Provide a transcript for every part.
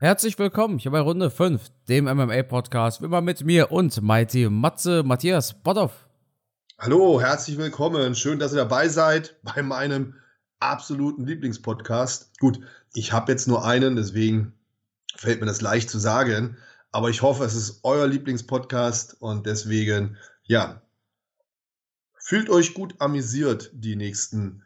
Herzlich willkommen hier bei Runde 5, dem MMA-Podcast, immer mit mir und Mighty Matze Matthias Botthoff. Hallo, herzlich willkommen. Schön, dass ihr dabei seid bei meinem absoluten Lieblingspodcast. Gut, ich habe jetzt nur einen, deswegen fällt mir das leicht zu sagen. Aber ich hoffe, es ist euer Lieblingspodcast und deswegen, ja, fühlt euch gut amüsiert die nächsten,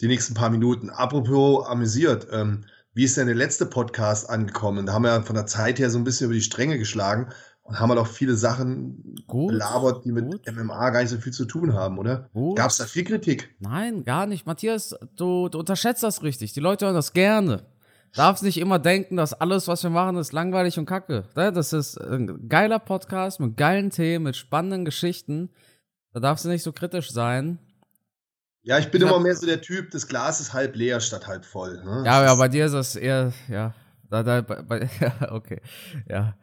die nächsten paar Minuten. Apropos amüsiert, ähm, wie ist denn der letzte Podcast angekommen? Da haben wir von der Zeit her so ein bisschen über die Stränge geschlagen und haben wir doch viele Sachen gut, belabert, die mit gut. MMA gar nicht so viel zu tun haben, oder? Gab es da viel Kritik? Nein, gar nicht. Matthias, du, du unterschätzt das richtig. Die Leute hören das gerne. Darfst nicht immer denken, dass alles, was wir machen, ist langweilig und kacke. Das ist ein geiler Podcast mit geilen Themen, mit spannenden Geschichten. Da darfst du nicht so kritisch sein. Ja, ich bin ich immer mehr so der Typ, das Glas ist halb leer statt halb voll. Ne? Ja, ja, bei dir ist das eher, ja, da, da, bei, ja, okay, ja.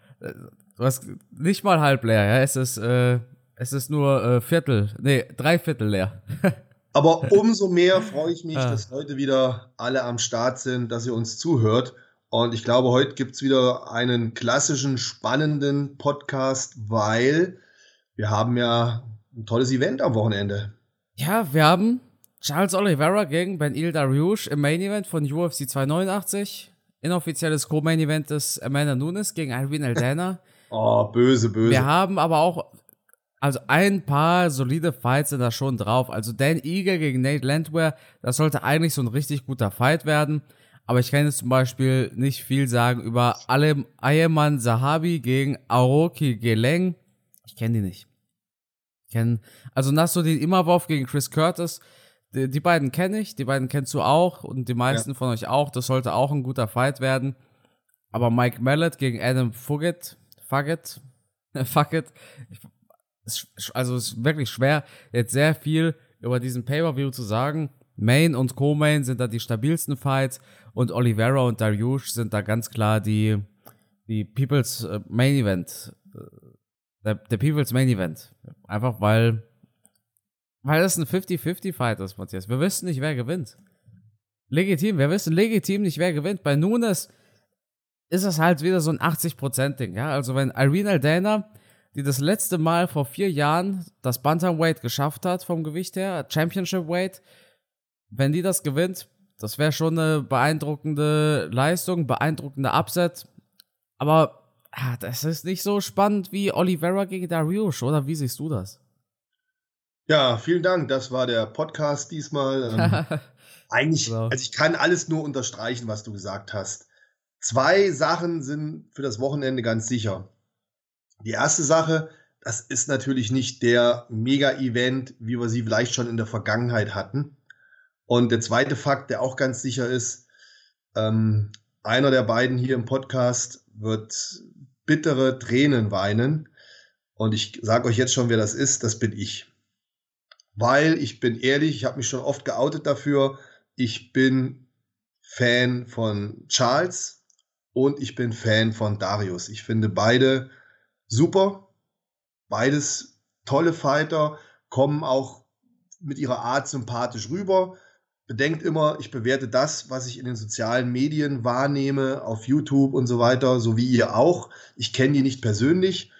Du hast nicht mal halb leer, ja, es ist, äh, es ist nur äh, Viertel, nee, drei Viertel leer. Aber umso mehr freue ich mich, ah. dass heute wieder alle am Start sind, dass ihr uns zuhört. Und ich glaube, heute gibt es wieder einen klassischen, spannenden Podcast, weil wir haben ja ein tolles Event am Wochenende. Ja, wir haben Charles Oliveira gegen Ben Il Dariush im Main Event von UFC 289. Inoffizielles Co-Main Event des Amanda Nunes gegen Irene Aldana. oh, böse, böse. Wir haben aber auch, also ein paar solide Fights sind da schon drauf. Also Dan Eagle gegen Nate Landwehr, das sollte eigentlich so ein richtig guter Fight werden. Aber ich kann jetzt zum Beispiel nicht viel sagen über Alem Ayman Zahabi gegen Aoki Geleng. Ich kenne die nicht. Ich kenn, also Nasruddin Imavov gegen Chris Curtis die, die beiden kenne ich, die beiden kennst du auch und die meisten ja. von euch auch. Das sollte auch ein guter Fight werden. Aber Mike Mallet gegen Adam Fugget, Fugget, Fucket, also es ist wirklich schwer, jetzt sehr viel über diesen Pay-Per-View zu sagen. Main und Co-Main sind da die stabilsten Fights und Oliveira und Dariush sind da ganz klar die, die People's äh, Main Event. Äh, der, der People's Main Event. Einfach weil weil das ein 50-50-Fight ist, Matthias. Wir wissen nicht, wer gewinnt. Legitim, wir wissen legitim nicht, wer gewinnt. Bei Nunes ist es halt wieder so ein 80%-Ding, ja. Also wenn Irene Aldana, die das letzte Mal vor vier Jahren das Bantamweight geschafft hat vom Gewicht her, Championship Weight, wenn die das gewinnt, das wäre schon eine beeindruckende Leistung, beeindruckender Upset. Aber ah, das ist nicht so spannend wie Oliveira gegen Dariush, oder wie siehst du das? Ja, vielen Dank. Das war der Podcast diesmal. Ähm, eigentlich, genau. also ich kann alles nur unterstreichen, was du gesagt hast. Zwei Sachen sind für das Wochenende ganz sicher. Die erste Sache, das ist natürlich nicht der Mega-Event, wie wir sie vielleicht schon in der Vergangenheit hatten. Und der zweite Fakt, der auch ganz sicher ist, ähm, einer der beiden hier im Podcast wird bittere Tränen weinen. Und ich sage euch jetzt schon, wer das ist, das bin ich weil ich bin ehrlich, ich habe mich schon oft geoutet dafür. Ich bin Fan von Charles und ich bin Fan von Darius. Ich finde beide super. Beides tolle Fighter, kommen auch mit ihrer Art sympathisch rüber. Bedenkt immer, ich bewerte das, was ich in den sozialen Medien wahrnehme, auf YouTube und so weiter, so wie ihr auch. Ich kenne die nicht persönlich,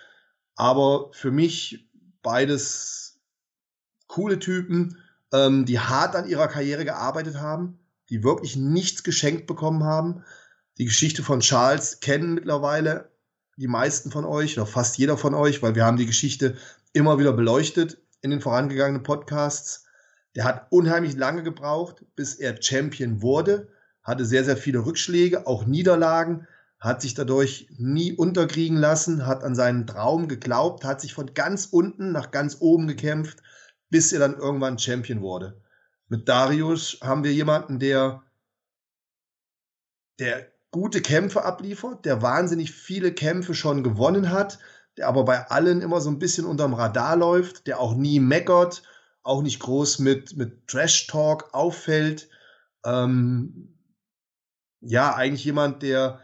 aber für mich beides coole Typen, ähm, die hart an ihrer Karriere gearbeitet haben, die wirklich nichts geschenkt bekommen haben. Die Geschichte von Charles kennen mittlerweile die meisten von euch oder fast jeder von euch, weil wir haben die Geschichte immer wieder beleuchtet in den vorangegangenen Podcasts. Der hat unheimlich lange gebraucht, bis er Champion wurde, hatte sehr, sehr viele Rückschläge, auch Niederlagen, hat sich dadurch nie unterkriegen lassen, hat an seinen Traum geglaubt, hat sich von ganz unten nach ganz oben gekämpft bis er dann irgendwann Champion wurde. Mit Darius haben wir jemanden, der, der gute Kämpfe abliefert, der wahnsinnig viele Kämpfe schon gewonnen hat, der aber bei allen immer so ein bisschen unterm Radar läuft, der auch nie meckert, auch nicht groß mit, mit Trash-Talk auffällt. Ähm, ja, eigentlich jemand, der,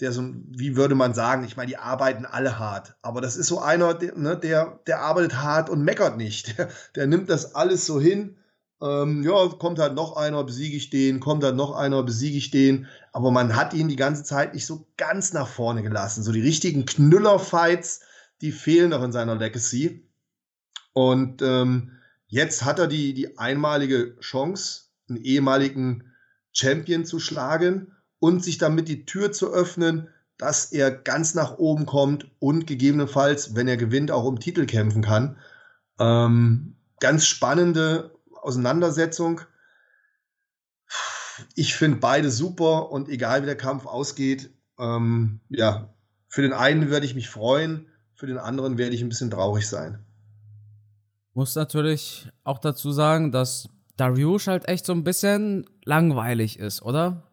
der so, wie würde man sagen, ich meine, die arbeiten alle hart, aber das ist so einer, der, ne, der, der arbeitet hart und meckert nicht. Der, der nimmt das alles so hin Ähm, ja, kommt halt noch einer, besiege ich den, kommt halt noch einer, besiege ich den. Aber man hat ihn die ganze Zeit nicht so ganz nach vorne gelassen. So die richtigen Knüller-Fights, die fehlen noch in seiner Legacy. Und ähm, jetzt hat er die, die einmalige Chance, einen ehemaligen Champion zu schlagen und sich damit die Tür zu öffnen, dass er ganz nach oben kommt und gegebenenfalls, wenn er gewinnt, auch um Titel kämpfen kann. Ähm, ganz spannende Auseinandersetzung. Ich finde beide super und egal wie der Kampf ausgeht, ähm, ja, für den einen werde ich mich freuen, für den anderen werde ich ein bisschen traurig sein. Muss natürlich auch dazu sagen, dass Dariush halt echt so ein bisschen langweilig ist, oder?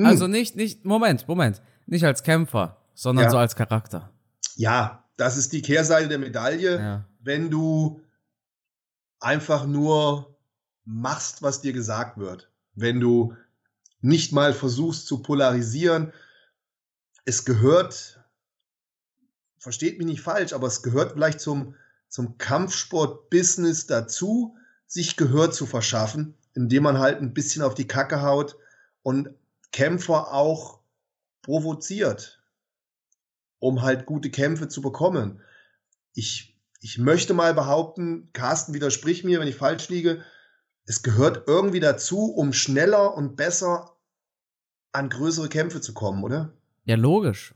Hm. Also nicht, nicht, Moment, Moment, nicht als Kämpfer, sondern ja. so als Charakter. Ja, das ist die Kehrseite der Medaille. Ja. Wenn du einfach nur machst, was dir gesagt wird. Wenn du nicht mal versuchst zu polarisieren, es gehört, versteht mich nicht falsch, aber es gehört vielleicht zum, zum Kampfsport-Business dazu, sich Gehör zu verschaffen, indem man halt ein bisschen auf die Kacke haut und Kämpfer auch provoziert, um halt gute Kämpfe zu bekommen. Ich ich möchte mal behaupten, Carsten widerspricht mir, wenn ich falsch liege, es gehört irgendwie dazu, um schneller und besser an größere Kämpfe zu kommen, oder? Ja, logisch.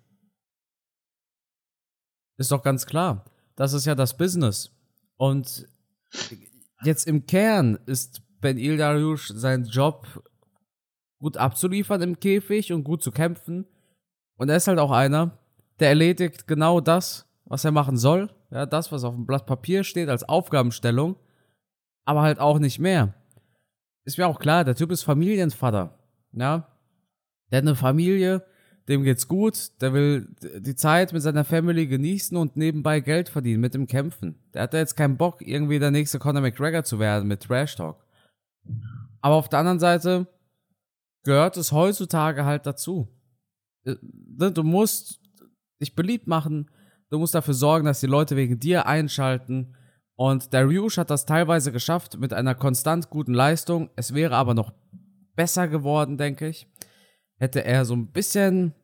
Ist doch ganz klar. Das ist ja das Business. Und jetzt im Kern ist Ben Il Dariush sein Job gut abzuliefern im Käfig und gut zu kämpfen. Und er ist halt auch einer, der erledigt genau das, was er machen soll. Ja, das, was auf dem Blatt Papier steht als Aufgabenstellung, aber halt auch nicht mehr. Ist mir auch klar, der Typ ist Familienvater. Ja, der hat eine Familie, dem geht's gut, der will die Zeit mit seiner Family genießen und nebenbei Geld verdienen mit dem Kämpfen. Der hat da jetzt keinen Bock, irgendwie der nächste Conor McGregor zu werden mit Trash Talk. Aber auf der anderen Seite gehört es heutzutage halt dazu. Äh, ne, du musst dich beliebt machen, Du musst dafür sorgen, dass die Leute wegen dir einschalten. Und der Ryush hat das teilweise geschafft mit einer konstant guten Leistung. Es wäre aber noch besser geworden, denke ich. Hätte er so ein bisschen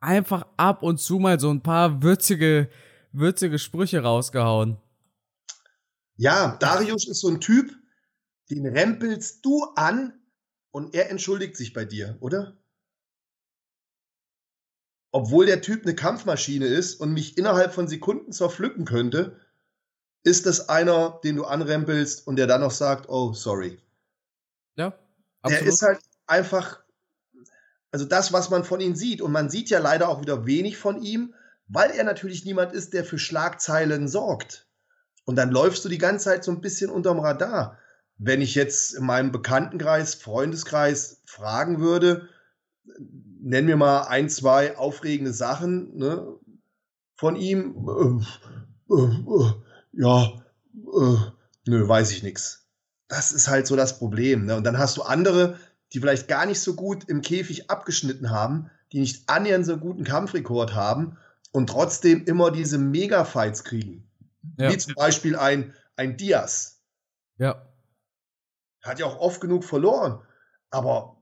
einfach ab und zu mal so ein paar würzige, würzige Sprüche rausgehauen. Ja, Darius ist so ein Typ, den rempelst du an und er entschuldigt sich bei dir, oder? obwohl der Typ eine Kampfmaschine ist und mich innerhalb von Sekunden zerpflücken könnte, ist das einer, den du anrempelst und der dann noch sagt, oh, sorry. Ja. Absolut. Der ist halt einfach, also das, was man von ihm sieht. Und man sieht ja leider auch wieder wenig von ihm, weil er natürlich niemand ist, der für Schlagzeilen sorgt. Und dann läufst du die ganze Zeit so ein bisschen unterm Radar. Wenn ich jetzt in meinem Bekanntenkreis, Freundeskreis fragen würde, nenn mir mal ein, zwei aufregende Sachen ne, von ihm. Äh, äh, äh, ja, äh, nö, weiß ich nichts. Das ist halt so das Problem. Ne? Und dann hast du andere, die vielleicht gar nicht so gut im Käfig abgeschnitten haben, die nicht annähernd so einen guten Kampfrekord haben und trotzdem immer diese Mega-Fights kriegen. Ja. Wie zum Beispiel ein, ein Diaz. Ja. Hat ja auch oft genug verloren. Aber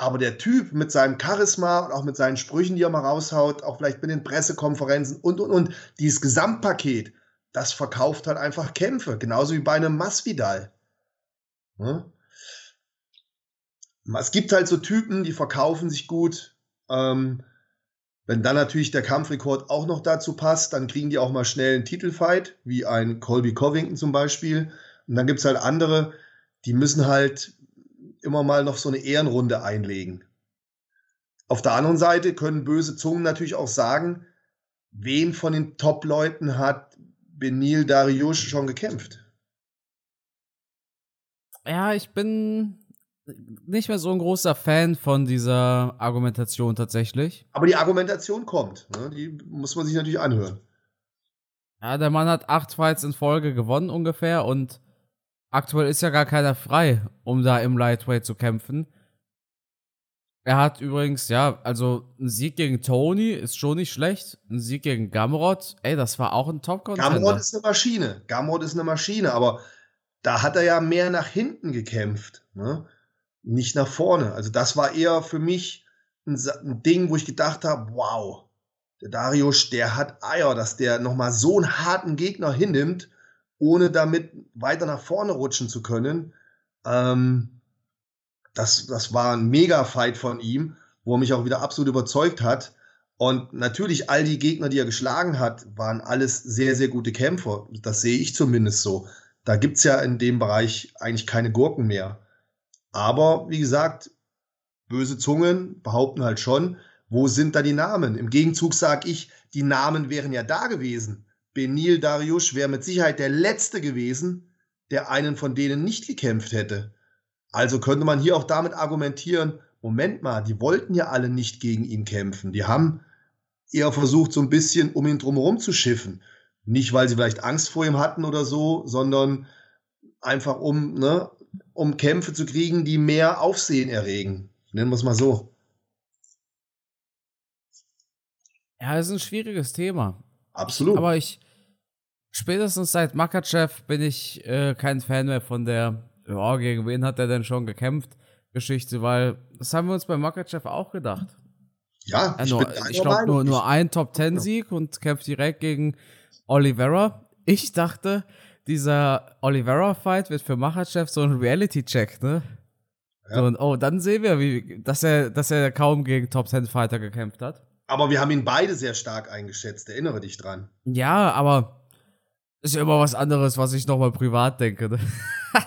aber der Typ mit seinem Charisma und auch mit seinen Sprüchen, die er mal raushaut, auch vielleicht mit den Pressekonferenzen und, und, und, dieses Gesamtpaket, das verkauft halt einfach Kämpfe. Genauso wie bei einem Masvidal. Hm? Es gibt halt so Typen, die verkaufen sich gut. Ähm, wenn dann natürlich der Kampfrekord auch noch dazu passt, dann kriegen die auch mal schnell einen Titelfight, wie ein Colby Covington zum Beispiel. Und dann gibt es halt andere, die müssen halt immer mal noch so eine Ehrenrunde einlegen. Auf der anderen Seite können böse Zungen natürlich auch sagen, wen von den Top-Leuten hat Benil Dariush schon gekämpft? Ja, ich bin nicht mehr so ein großer Fan von dieser Argumentation tatsächlich. Aber die Argumentation kommt. Ne? Die muss man sich natürlich anhören. Ja, der Mann hat acht Fights in Folge gewonnen ungefähr und Aktuell ist ja gar keiner frei, um da im Lightweight zu kämpfen. Er hat übrigens, ja, also ein Sieg gegen Tony ist schon nicht schlecht. Ein Sieg gegen Gamrot, ey, das war auch ein top -Contender. Gamrot ist eine Maschine. Gamrot ist eine Maschine, aber da hat er ja mehr nach hinten gekämpft, ne? nicht nach vorne. Also das war eher für mich ein, ein Ding, wo ich gedacht habe, wow, der Darius, der hat Eier, dass der nochmal so einen harten Gegner hinnimmt, ohne damit weiter nach vorne rutschen zu können. Ähm, das, das war ein Mega-Fight von ihm, wo er mich auch wieder absolut überzeugt hat. Und natürlich, all die Gegner, die er geschlagen hat, waren alles sehr, sehr gute Kämpfer. Das sehe ich zumindest so. Da gibt's ja in dem Bereich eigentlich keine Gurken mehr. Aber wie gesagt, böse Zungen behaupten halt schon, wo sind da die Namen? Im Gegenzug sage ich, die Namen wären ja da gewesen. Benil Dariush wäre mit Sicherheit der Letzte gewesen, der einen von denen nicht gekämpft hätte. Also könnte man hier auch damit argumentieren, Moment mal, die wollten ja alle nicht gegen ihn kämpfen. Die haben eher versucht, so ein bisschen um ihn drumherum zu schiffen. Nicht, weil sie vielleicht Angst vor ihm hatten oder so, sondern einfach um, ne, um Kämpfe zu kriegen, die mehr Aufsehen erregen. Nennen wir es mal so. Ja, das ist ein schwieriges Thema. Absolut. Aber ich, spätestens seit Makachev bin ich äh, kein Fan mehr von der, ja, gegen wen hat er denn schon gekämpft, Geschichte, weil das haben wir uns bei Makachev auch gedacht. Ja, ich, ja, ich glaube nur, nur ein Top-10-Sieg und kämpft direkt gegen Oliveira. Ich dachte, dieser Oliveira-Fight wird für Makachev so ein Reality-Check, ne? Ja. So, und, oh, dann sehen wir, wie, dass er, dass er kaum gegen Top-10-Fighter gekämpft hat. Aber wir haben ihn beide sehr stark eingeschätzt, erinnere dich dran. Ja, aber ist ja immer was anderes, was ich nochmal privat denke. Ne?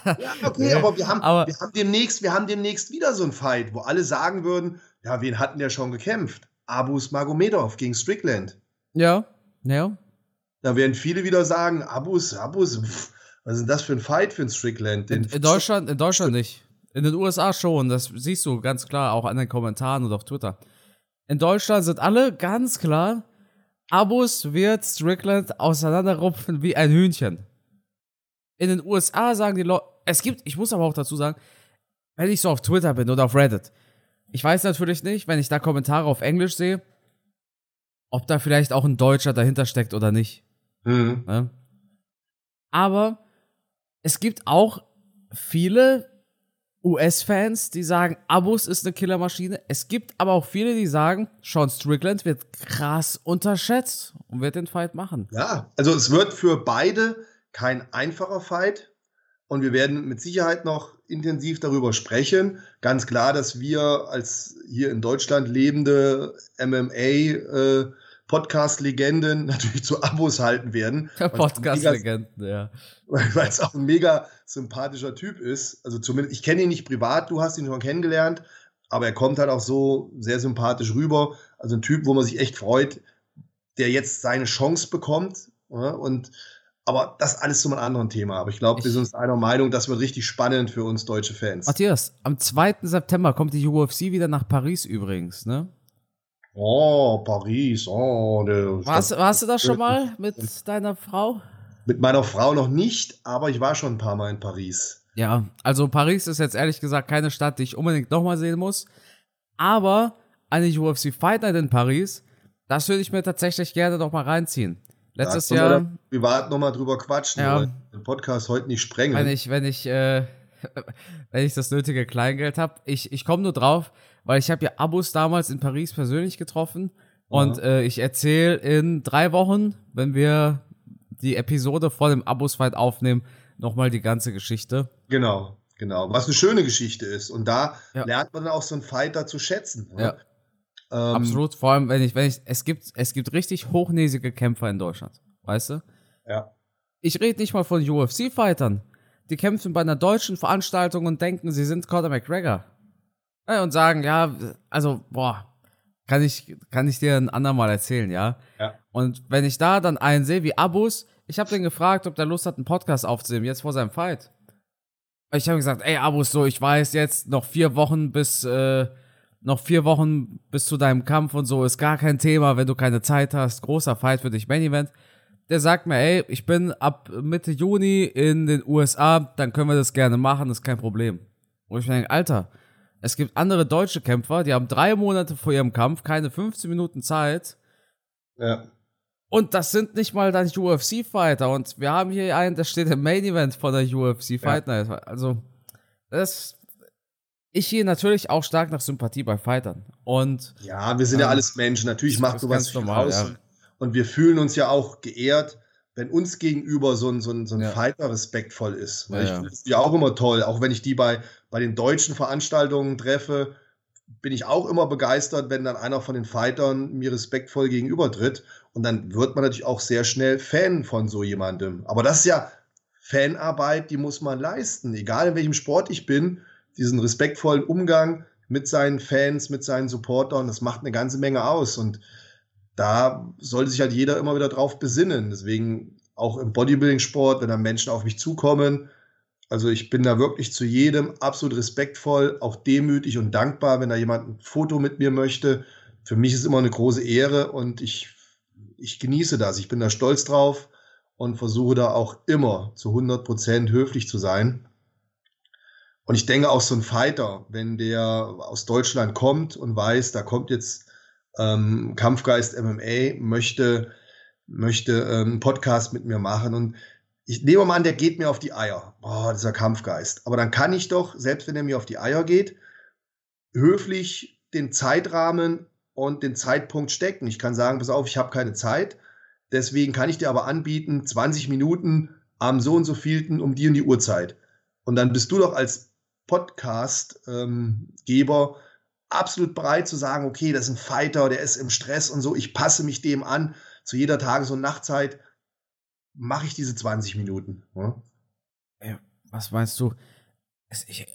ja, okay, aber, wir haben, aber wir, haben demnächst, wir haben demnächst wieder so ein Fight, wo alle sagen würden, ja, wen hatten der schon gekämpft? Abus Magomedov gegen Strickland. Ja, ja. Da werden viele wieder sagen, Abus, Abus, pff, was ist denn das für ein Fight für ein Strickland? In, in, Deutschland, in Deutschland nicht. In den USA schon, das siehst du ganz klar, auch an den Kommentaren und auf Twitter. In Deutschland sind alle ganz klar, Abus wird Strickland auseinanderrupfen wie ein Hühnchen. In den USA sagen die Leute, es gibt, ich muss aber auch dazu sagen, wenn ich so auf Twitter bin oder auf Reddit, ich weiß natürlich nicht, wenn ich da Kommentare auf Englisch sehe, ob da vielleicht auch ein Deutscher dahinter steckt oder nicht. Mhm. Ja? Aber es gibt auch viele US-Fans, die sagen, Abus ist eine Killermaschine. Es gibt aber auch viele, die sagen, Sean Strickland wird krass unterschätzt und wird den Fight machen. Ja, also es wird für beide kein einfacher Fight. Und wir werden mit Sicherheit noch intensiv darüber sprechen. Ganz klar, dass wir als hier in Deutschland lebende MMA äh, Podcast-Legenden natürlich zu Abos halten werden. Podcast-Legenden, ja. Weil es auch ein mega sympathischer Typ ist. Also zumindest, ich kenne ihn nicht privat, du hast ihn schon kennengelernt, aber er kommt halt auch so sehr sympathisch rüber. Also ein Typ, wo man sich echt freut, der jetzt seine Chance bekommt. Ja, und aber das alles zu einem anderen Thema. Aber ich glaube, wir sind uns einer Meinung, das wird richtig spannend für uns deutsche Fans. Matthias, am 2. September kommt die UFC wieder nach Paris übrigens, ne? Oh, Paris. Oh, der, warst, warst du da schon mal mit deiner Frau? Mit meiner Frau noch nicht, aber ich war schon ein paar Mal in Paris. Ja, also Paris ist jetzt ehrlich gesagt keine Stadt, die ich unbedingt nochmal sehen muss. Aber eine UFC Fight Night in Paris, das würde ich mir tatsächlich gerne nochmal reinziehen. Letztes da Jahr. Wir privat nochmal drüber quatschen, ja, den Podcast heute nicht sprengen. Wenn ich, wenn ich, äh, wenn ich das nötige Kleingeld habe. Ich, ich komme nur drauf, weil ich habe ja Abus damals in Paris persönlich getroffen und äh, ich erzähle in drei Wochen, wenn wir die Episode vor dem Abus-Fight aufnehmen, nochmal die ganze Geschichte. Genau, genau. Was eine schöne Geschichte ist. Und da ja. lernt man auch so einen Fighter zu schätzen. Ne? Ja. Ähm, Absolut. Vor allem, wenn ich, wenn ich, es gibt, es gibt richtig hochnäsige Kämpfer in Deutschland. Weißt du? Ja. Ich rede nicht mal von UFC-Fightern. Die kämpfen bei einer deutschen Veranstaltung und denken, sie sind Conor McGregor. Und sagen, ja, also, boah, kann ich, kann ich dir ein andermal erzählen, ja? Ja. Und wenn ich da dann einen sehe wie Abus, ich habe den gefragt, ob der Lust hat, einen Podcast aufzunehmen, jetzt vor seinem Fight. Ich habe gesagt, ey, Abus, so, ich weiß jetzt noch vier Wochen bis, äh, noch vier Wochen bis zu deinem Kampf und so, ist gar kein Thema, wenn du keine Zeit hast, großer Fight für dich, Main Event. Der sagt mir, ey, ich bin ab Mitte Juni in den USA, dann können wir das gerne machen, ist kein Problem. Und ich denke, Alter, es gibt andere deutsche Kämpfer, die haben drei Monate vor ihrem Kampf keine 15 Minuten Zeit. Ja. Und das sind nicht mal dann UFC-Fighter. Und wir haben hier einen, der steht im Main Event von der UFC Fight ja. Night. Also, das. Ich gehe natürlich auch stark nach Sympathie bei Fightern. Und. Ja, wir sind ähm, ja alles Menschen. Natürlich macht sowas viel normal, aus. Ja. Und wir fühlen uns ja auch geehrt, wenn uns gegenüber so ein, so ein, so ein ja. Fighter respektvoll ist. Weil ja, ich finde ja auch immer toll, auch wenn ich die bei, bei den deutschen Veranstaltungen treffe, bin ich auch immer begeistert, wenn dann einer von den Fightern mir respektvoll gegenübertritt. Und dann wird man natürlich auch sehr schnell Fan von so jemandem. Aber das ist ja Fanarbeit, die muss man leisten. Egal in welchem Sport ich bin, diesen respektvollen Umgang mit seinen Fans, mit seinen Supportern, das macht eine ganze Menge aus. Und da sollte sich halt jeder immer wieder drauf besinnen. Deswegen auch im Bodybuilding-Sport, wenn dann Menschen auf mich zukommen, also ich bin da wirklich zu jedem absolut respektvoll, auch demütig und dankbar, wenn da jemand ein Foto mit mir möchte. Für mich ist es immer eine große Ehre und ich, ich genieße das. Ich bin da stolz drauf und versuche da auch immer zu 100 Prozent höflich zu sein. Und ich denke auch so ein Fighter, wenn der aus Deutschland kommt und weiß, da kommt jetzt ähm, Kampfgeist MMA, möchte, möchte ähm, einen Podcast mit mir machen und ich nehme mal an, der geht mir auf die Eier. Oh, dieser Kampfgeist. Aber dann kann ich doch, selbst wenn er mir auf die Eier geht, höflich den Zeitrahmen und den Zeitpunkt stecken. Ich kann sagen, pass auf, ich habe keine Zeit. Deswegen kann ich dir aber anbieten, 20 Minuten am so und so vielten um die und die Uhrzeit. Und dann bist du doch als Podcast-Geber ähm, absolut bereit zu sagen, okay, das ist ein Fighter, der ist im Stress und so, ich passe mich dem an zu jeder Tages- und Nachtzeit mache ich diese 20 Minuten. Ja? Ey, was meinst du?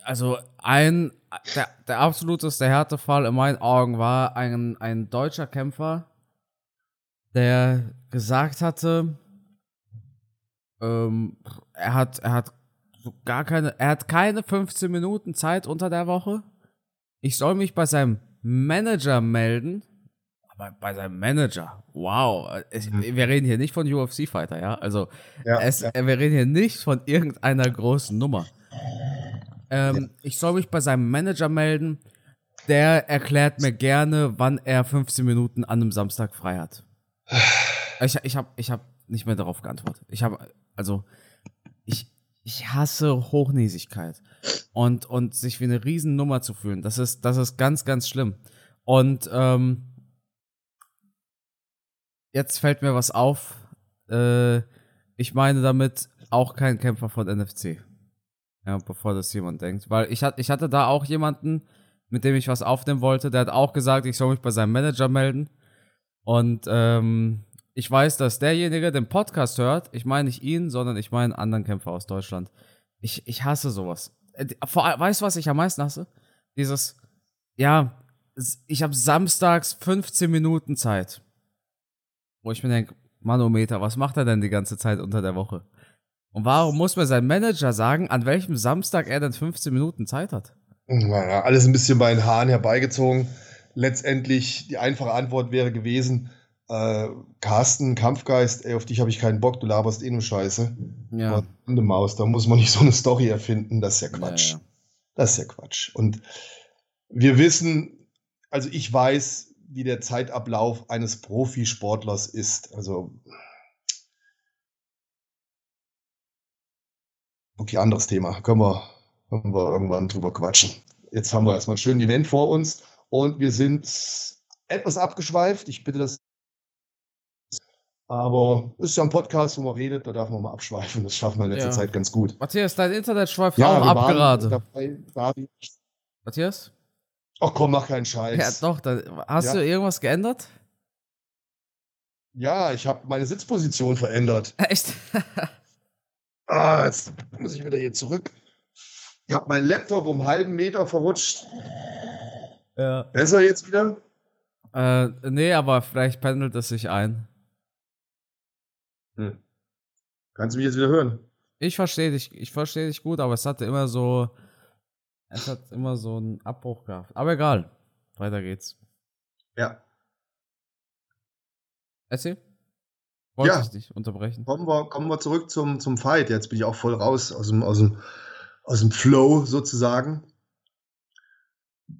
Also ein, der, der absoluteste Härtefall in meinen Augen war ein, ein deutscher Kämpfer, der gesagt hatte, ähm, er hat, er hat gar keine, er hat keine 15 Minuten Zeit unter der Woche. Ich soll mich bei seinem Manager melden bei, bei seinem Manager. Wow. Ich, mhm. Wir reden hier nicht von UFC-Fighter, ja? Also, ja, es, ja. wir reden hier nicht von irgendeiner großen Nummer. Ähm. Ich soll mich bei seinem Manager melden. Der erklärt mir gerne, wann er 15 Minuten an einem Samstag frei hat. Ich, ich habe ich hab nicht mehr darauf geantwortet. Ich habe, also, ich, ich hasse Hochnäsigkeit. Und, und sich wie eine Riesennummer zu fühlen, das ist, das ist ganz, ganz schlimm. Und ähm, jetzt fällt mir was auf. Äh, ich meine damit auch kein Kämpfer von NFC. Ja, bevor das jemand denkt. Weil ich, ich hatte da auch jemanden, mit dem ich was aufnehmen wollte, der hat auch gesagt, ich soll mich bei seinem Manager melden. Und ähm, ich weiß, dass derjenige den Podcast hört. Ich meine nicht ihn, sondern ich meine einen anderen Kämpfer aus Deutschland. Ich, ich hasse sowas. Äh, vor, weißt du, was ich am meisten hasse? Dieses, ja, ich habe samstags 15 Minuten Zeit wo ich mir denke, Manometer, was macht er denn die ganze Zeit unter der Woche? Und warum muss mir sein Manager sagen, an welchem Samstag er denn 15 Minuten Zeit hat? Naja, alles ein bisschen bei den Haaren herbeigezogen. Letztendlich die einfache Antwort wäre gewesen, äh, Carsten, Kampfgeist, ey, auf dich habe ich keinen Bock, du laberst eh nur Scheiße. Ja. Eine Maus, da muss man nicht so eine Story erfinden, das ist ja Quatsch. Ja, ja. Das ist ja Quatsch. Und wir wissen, also ich weiß, wie der Zeitablauf eines Profisportlers ist. Also okay, anderes Thema. Können wir, können wir irgendwann drüber quatschen. Jetzt haben wir erstmal ein schönes Event vor uns und wir sind etwas abgeschweift. Ich bitte das. Aber es ist ja ein Podcast, wo man redet, da darf man mal abschweifen. Das schaffen wir in letzter ja. Zeit ganz gut. Matthias, dein Internet schweift ja, auch ab gerade. Matthias? Ach komm, mach keinen Scheiß. Ja, doch. Da, hast ja. du irgendwas geändert? Ja, ich habe meine Sitzposition verändert. Echt? ah, jetzt muss ich wieder hier zurück. Ich habe meinen Laptop um einen halben Meter verrutscht. Ja. Besser jetzt wieder? Äh, nee, aber vielleicht pendelt es sich ein. Hm. Kannst du mich jetzt wieder hören? Ich verstehe dich, ich verstehe dich gut, aber es hatte immer so es hat immer so einen Abbruch gehabt. Aber egal. Weiter geht's. Ja. Erzähl. Wollte ja. ich dich unterbrechen. Kommen wir, kommen wir zurück zum, zum Fight. Jetzt bin ich auch voll raus aus dem, aus dem, aus dem Flow sozusagen.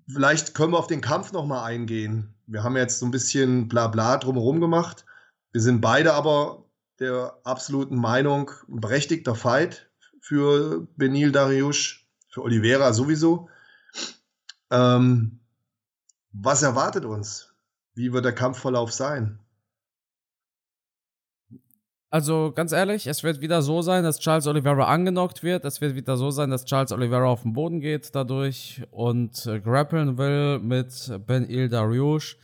Vielleicht können wir auf den Kampf nochmal eingehen. Wir haben jetzt so ein bisschen Blabla drumherum gemacht. Wir sind beide aber der absoluten Meinung, ein berechtigter Fight für Benil Dariush, für Oliveira sowieso. Ähm, was erwartet uns? Wie wird der Kampfverlauf sein? Also ganz ehrlich, es wird wieder so sein, dass Charles Oliveira angenockt wird. Es wird wieder so sein, dass Charles Oliveira auf den Boden geht dadurch und äh, grappeln will mit Ben Il Dariush.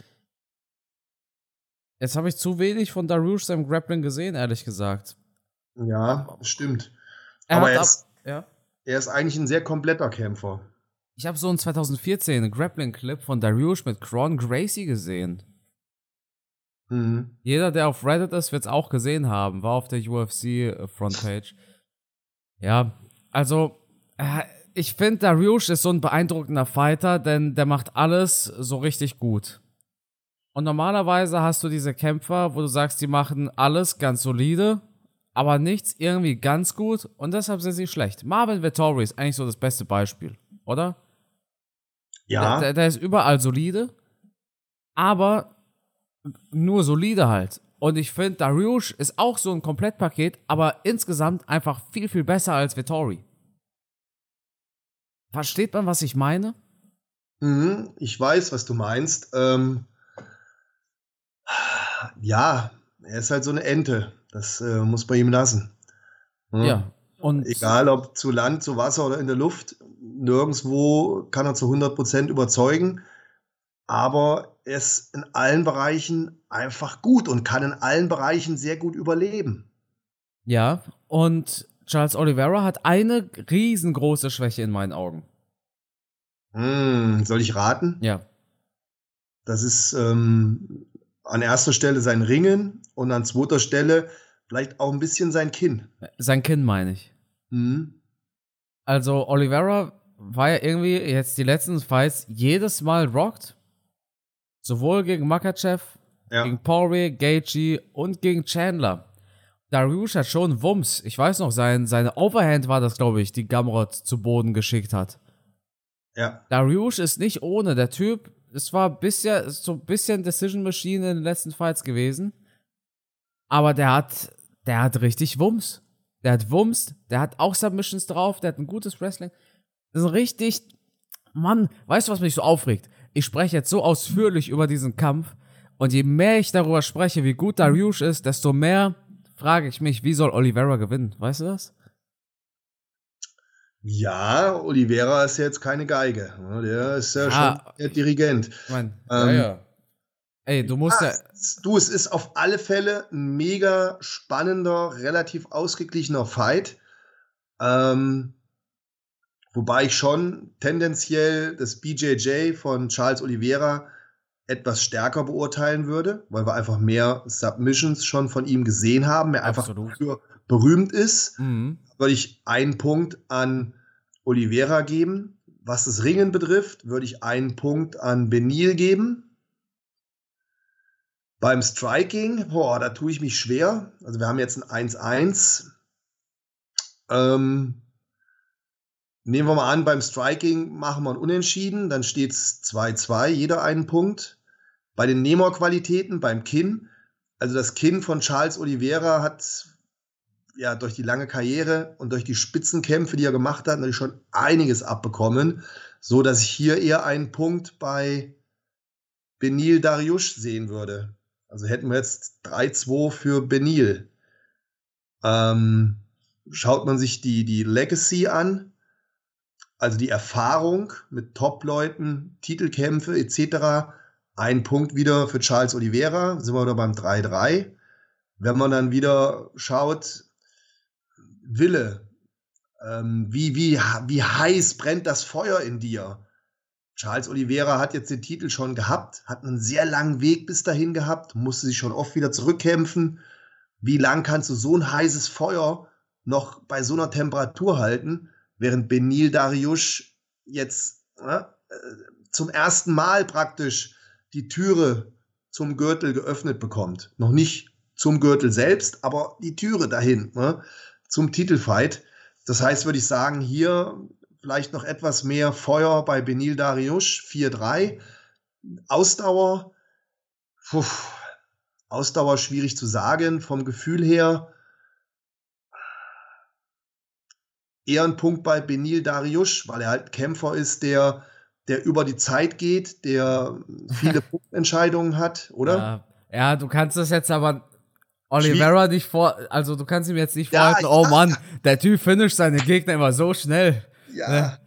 Jetzt habe ich zu wenig von Dariush seinem Grappling gesehen, ehrlich gesagt. Ja, stimmt. Er Aber er ist, ja? Er ist eigentlich ein sehr kompletter Kämpfer. Ich habe so einen 2014 Grappling-Clip von Dariush mit Cron Gracie gesehen. Mhm. Jeder, der auf Reddit ist, wird es auch gesehen haben. War auf der UFC-Frontpage. Äh, ja, also, äh, ich finde, Dariush ist so ein beeindruckender Fighter, denn der macht alles so richtig gut. Und normalerweise hast du diese Kämpfer, wo du sagst, die machen alles ganz solide, aber nichts irgendwie ganz gut und deshalb sind sie schlecht. Marvin Vettori ist eigentlich so das beste Beispiel, oder? Ja. Der, der, ist überall solide, aber nur solide halt. Und ich finde, Dariush ist auch so ein Komplettpaket, aber insgesamt einfach viel, viel besser als Vittori. Versteht man, was ich meine? Mhm, ich weiß, was du meinst. Ähm, ja, er ist halt so eine Ente. Das äh, muss man ihm lassen. Mhm. Ja. Und Egal ob zu Land, zu Wasser oder in der Luft, nirgendwo kann er zu 100% überzeugen. Aber er ist in allen Bereichen einfach gut und kann in allen Bereichen sehr gut überleben. Ja, und Charles Oliveira hat eine riesengroße Schwäche in meinen Augen. Hm, soll ich raten? Ja. Das ist ähm, an erster Stelle sein Ringen und an zweiter Stelle vielleicht auch ein bisschen sein Kinn. Sein Kinn meine ich. Mhm. Also Oliveira war ja irgendwie jetzt die letzten Fights jedes Mal rocked. Sowohl gegen Makachev, ja. gegen Poirier, Gaethje und gegen Chandler. Dariush hat schon Wumms. Ich weiß noch, sein, seine Overhand war das, glaube ich, die Gamrot zu Boden geschickt hat. Ja. Dariush ist nicht ohne. Der Typ es war bisher so ein bisschen Decision Machine in den letzten Fights gewesen. Aber der hat, der hat richtig Wumms. Der hat Wumms, der hat auch Submissions drauf, der hat ein gutes Wrestling. Das ist richtig, Mann, weißt du, was mich so aufregt? Ich spreche jetzt so ausführlich über diesen Kampf und je mehr ich darüber spreche, wie gut Dariush ist, desto mehr frage ich mich, wie soll Oliveira gewinnen? Weißt du das? Ja, Oliveira ist jetzt keine Geige. Ne? Der ist ja ah, schon der Dirigent. Mein, ähm, ja, ja. Ey, du musst ja, ja. Du, es ist auf alle Fälle ein mega spannender, relativ ausgeglichener Fight. Ähm, wobei ich schon tendenziell das BJJ von Charles Oliveira etwas stärker beurteilen würde, weil wir einfach mehr Submissions schon von ihm gesehen haben, er einfach für berühmt ist. Mhm würde ich einen Punkt an Oliveira geben. Was das Ringen betrifft, würde ich einen Punkt an Benil geben. Beim Striking, boah, da tue ich mich schwer. Also wir haben jetzt ein 1-1. Ähm, nehmen wir mal an, beim Striking machen wir ein Unentschieden, dann steht es 2-2, jeder einen Punkt. Bei den Nemo-Qualitäten, beim Kinn, also das Kinn von Charles Oliveira hat ja durch die lange Karriere und durch die Spitzenkämpfe, die er gemacht hat, natürlich schon einiges abbekommen, so dass ich hier eher einen Punkt bei Benil Dariush sehen würde. Also hätten wir jetzt 3-2 für Benil. Ähm, schaut man sich die, die Legacy an, also die Erfahrung mit Top-Leuten, Titelkämpfe etc., ein Punkt wieder für Charles Oliveira, sind wir wieder beim 3-3. Wenn man dann wieder schaut, Wille? Ähm, wie, wie, wie heiß brennt das Feuer in dir? Charles Oliveira hat jetzt den Titel schon gehabt, hat einen sehr langen Weg bis dahin gehabt, musste sich schon oft wieder zurückkämpfen. Wie lang kannst du so ein heißes Feuer noch bei so einer Temperatur halten, während Benil Dariush jetzt äh, zum ersten Mal praktisch die Türe zum Gürtel geöffnet bekommt. Noch nicht zum Gürtel selbst, aber die Türe dahin. Ne? zum Titelfight. Das heißt, würde ich sagen, hier vielleicht noch etwas mehr Feuer bei Benil Dariush, 4-3. Ausdauer, puh, Ausdauer schwierig zu sagen. Vom Gefühl her eher ein Punkt bei Benil Dariush, weil er halt Kämpfer ist, der, der über die Zeit geht, der viele Punktentscheidungen hat, oder? Ja. ja, du kannst das jetzt aber Oliveira nicht vor, also du kannst ihm jetzt nicht ja, vorhalten, oh Mann, der Typ finisht seine Gegner immer so schnell. Ja. Ne?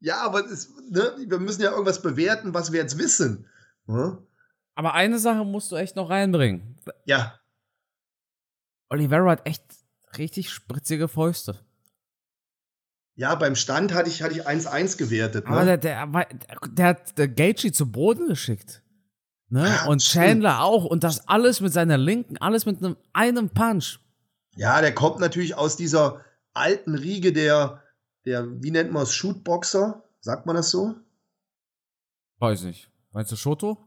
Ja, aber es, ne, wir müssen ja irgendwas bewerten, was wir jetzt wissen. Hm? Aber eine Sache musst du echt noch reinbringen. Ja. Oliveira hat echt richtig spritzige Fäuste. Ja, beim Stand hatte ich, hatte ich 1-1 gewertet. Ne? Aber der, der, der hat der Gaethje zu Boden geschickt. Ne? Ja, und Chandler stimmt. auch. Und das alles mit seiner Linken, alles mit einem, einem Punch. Ja, der kommt natürlich aus dieser alten Riege der, der wie nennt man es, Shootboxer? Sagt man das so? Weiß nicht. Meinst du Shoto?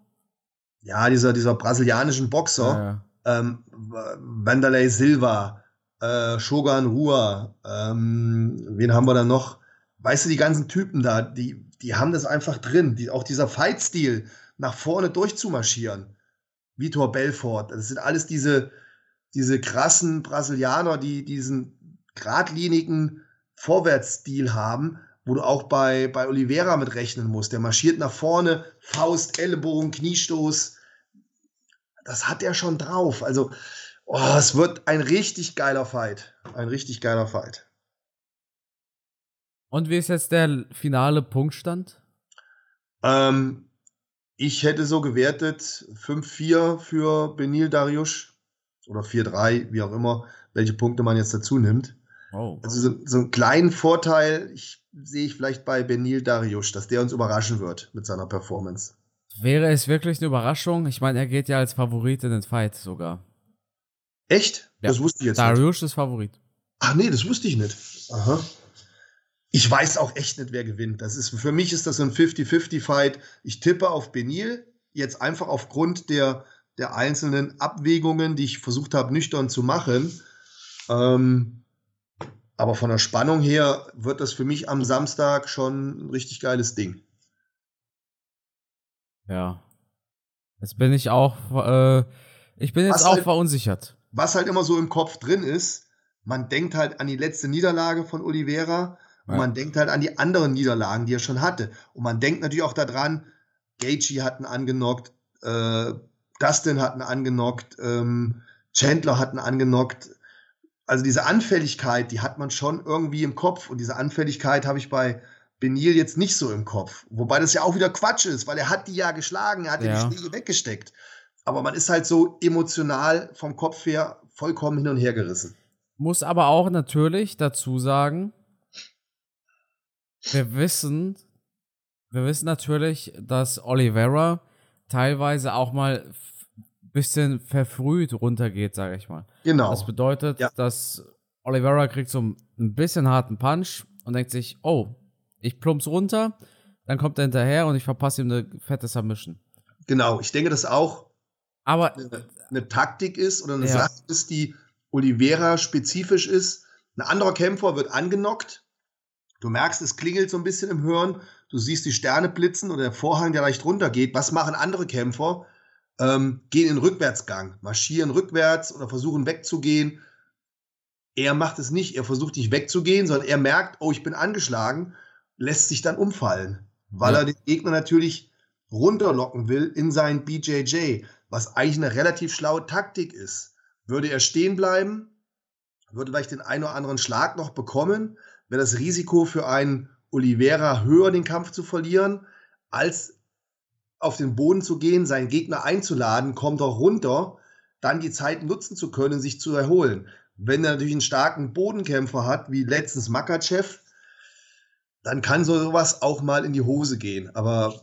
Ja, dieser, dieser brasilianischen Boxer. Ja, ja. Ähm, Wanderlei Silva, äh, Shogun Rua, ähm, wen haben wir da noch? Weißt du, die ganzen Typen da, die, die haben das einfach drin. Die, auch dieser Fight-Stil, nach vorne durchzumarschieren. Vitor Belfort, das sind alles diese, diese krassen Brasilianer, die diesen geradlinigen Vorwärtsstil haben, wo du auch bei, bei Oliveira mit rechnen musst. Der marschiert nach vorne, Faust, Ellenbogen, Kniestoß. Das hat er schon drauf. Also, oh, es wird ein richtig geiler Fight. Ein richtig geiler Fight. Und wie ist jetzt der finale Punktstand? Ähm, ich hätte so gewertet 5-4 für Benil Dariush oder 4-3, wie auch immer, welche Punkte man jetzt dazu nimmt. Oh. Also so, so einen kleinen Vorteil ich, sehe ich vielleicht bei Benil Dariush, dass der uns überraschen wird mit seiner Performance. Wäre es wirklich eine Überraschung? Ich meine, er geht ja als Favorit in den Fight sogar. Echt? Ja. Das wusste ich jetzt Dariush nicht. Dariush ist Favorit. Ach nee, das wusste ich nicht. Aha ich weiß auch echt nicht, wer gewinnt. Das ist, für mich ist das so ein 50-50-Fight. Ich tippe auf Benil, jetzt einfach aufgrund der, der einzelnen Abwägungen, die ich versucht habe, nüchtern zu machen. Ähm, aber von der Spannung her wird das für mich am Samstag schon ein richtig geiles Ding. Ja. Jetzt bin ich auch, äh, ich bin jetzt was auch halt, verunsichert. Was halt immer so im Kopf drin ist, man denkt halt an die letzte Niederlage von Oliveira und ja. man denkt halt an die anderen Niederlagen, die er schon hatte. Und man denkt natürlich auch daran, Gaethje hat ihn angenockt, äh, Dustin hat ihn angenockt, ähm, Chandler hat ihn angenockt. Also diese Anfälligkeit, die hat man schon irgendwie im Kopf. Und diese Anfälligkeit habe ich bei Benil jetzt nicht so im Kopf. Wobei das ja auch wieder Quatsch ist, weil er hat die ja geschlagen, er hat ja. die Schläge weggesteckt. Aber man ist halt so emotional vom Kopf her vollkommen hin und her gerissen. Muss aber auch natürlich dazu sagen, wir wissen, wir wissen natürlich, dass Oliveira teilweise auch mal bisschen verfrüht runtergeht, sage ich mal. Genau. Das bedeutet, ja. dass Oliveira kriegt so ein bisschen harten Punch und denkt sich, oh, ich plumps runter, dann kommt er hinterher und ich verpasse ihm eine fette Submission. Genau, ich denke, dass auch aber eine, eine Taktik ist oder eine ja. Sache ist, die Oliveira spezifisch ist. Ein anderer Kämpfer wird angenockt, Du merkst, es klingelt so ein bisschen im Hören. Du siehst die Sterne blitzen oder der Vorhang, der leicht runtergeht. Was machen andere Kämpfer? Ähm, gehen in Rückwärtsgang, marschieren rückwärts oder versuchen wegzugehen. Er macht es nicht. Er versucht nicht wegzugehen, sondern er merkt, oh, ich bin angeschlagen, lässt sich dann umfallen, weil ja. er den Gegner natürlich runterlocken will in sein BJJ, was eigentlich eine relativ schlaue Taktik ist. Würde er stehen bleiben, würde vielleicht den einen oder anderen Schlag noch bekommen, wäre das Risiko für einen Oliveira höher, den Kampf zu verlieren, als auf den Boden zu gehen, seinen Gegner einzuladen, kommt er runter, dann die Zeit nutzen zu können, sich zu erholen. Wenn er natürlich einen starken Bodenkämpfer hat, wie letztens Makachev, dann kann sowas auch mal in die Hose gehen. Aber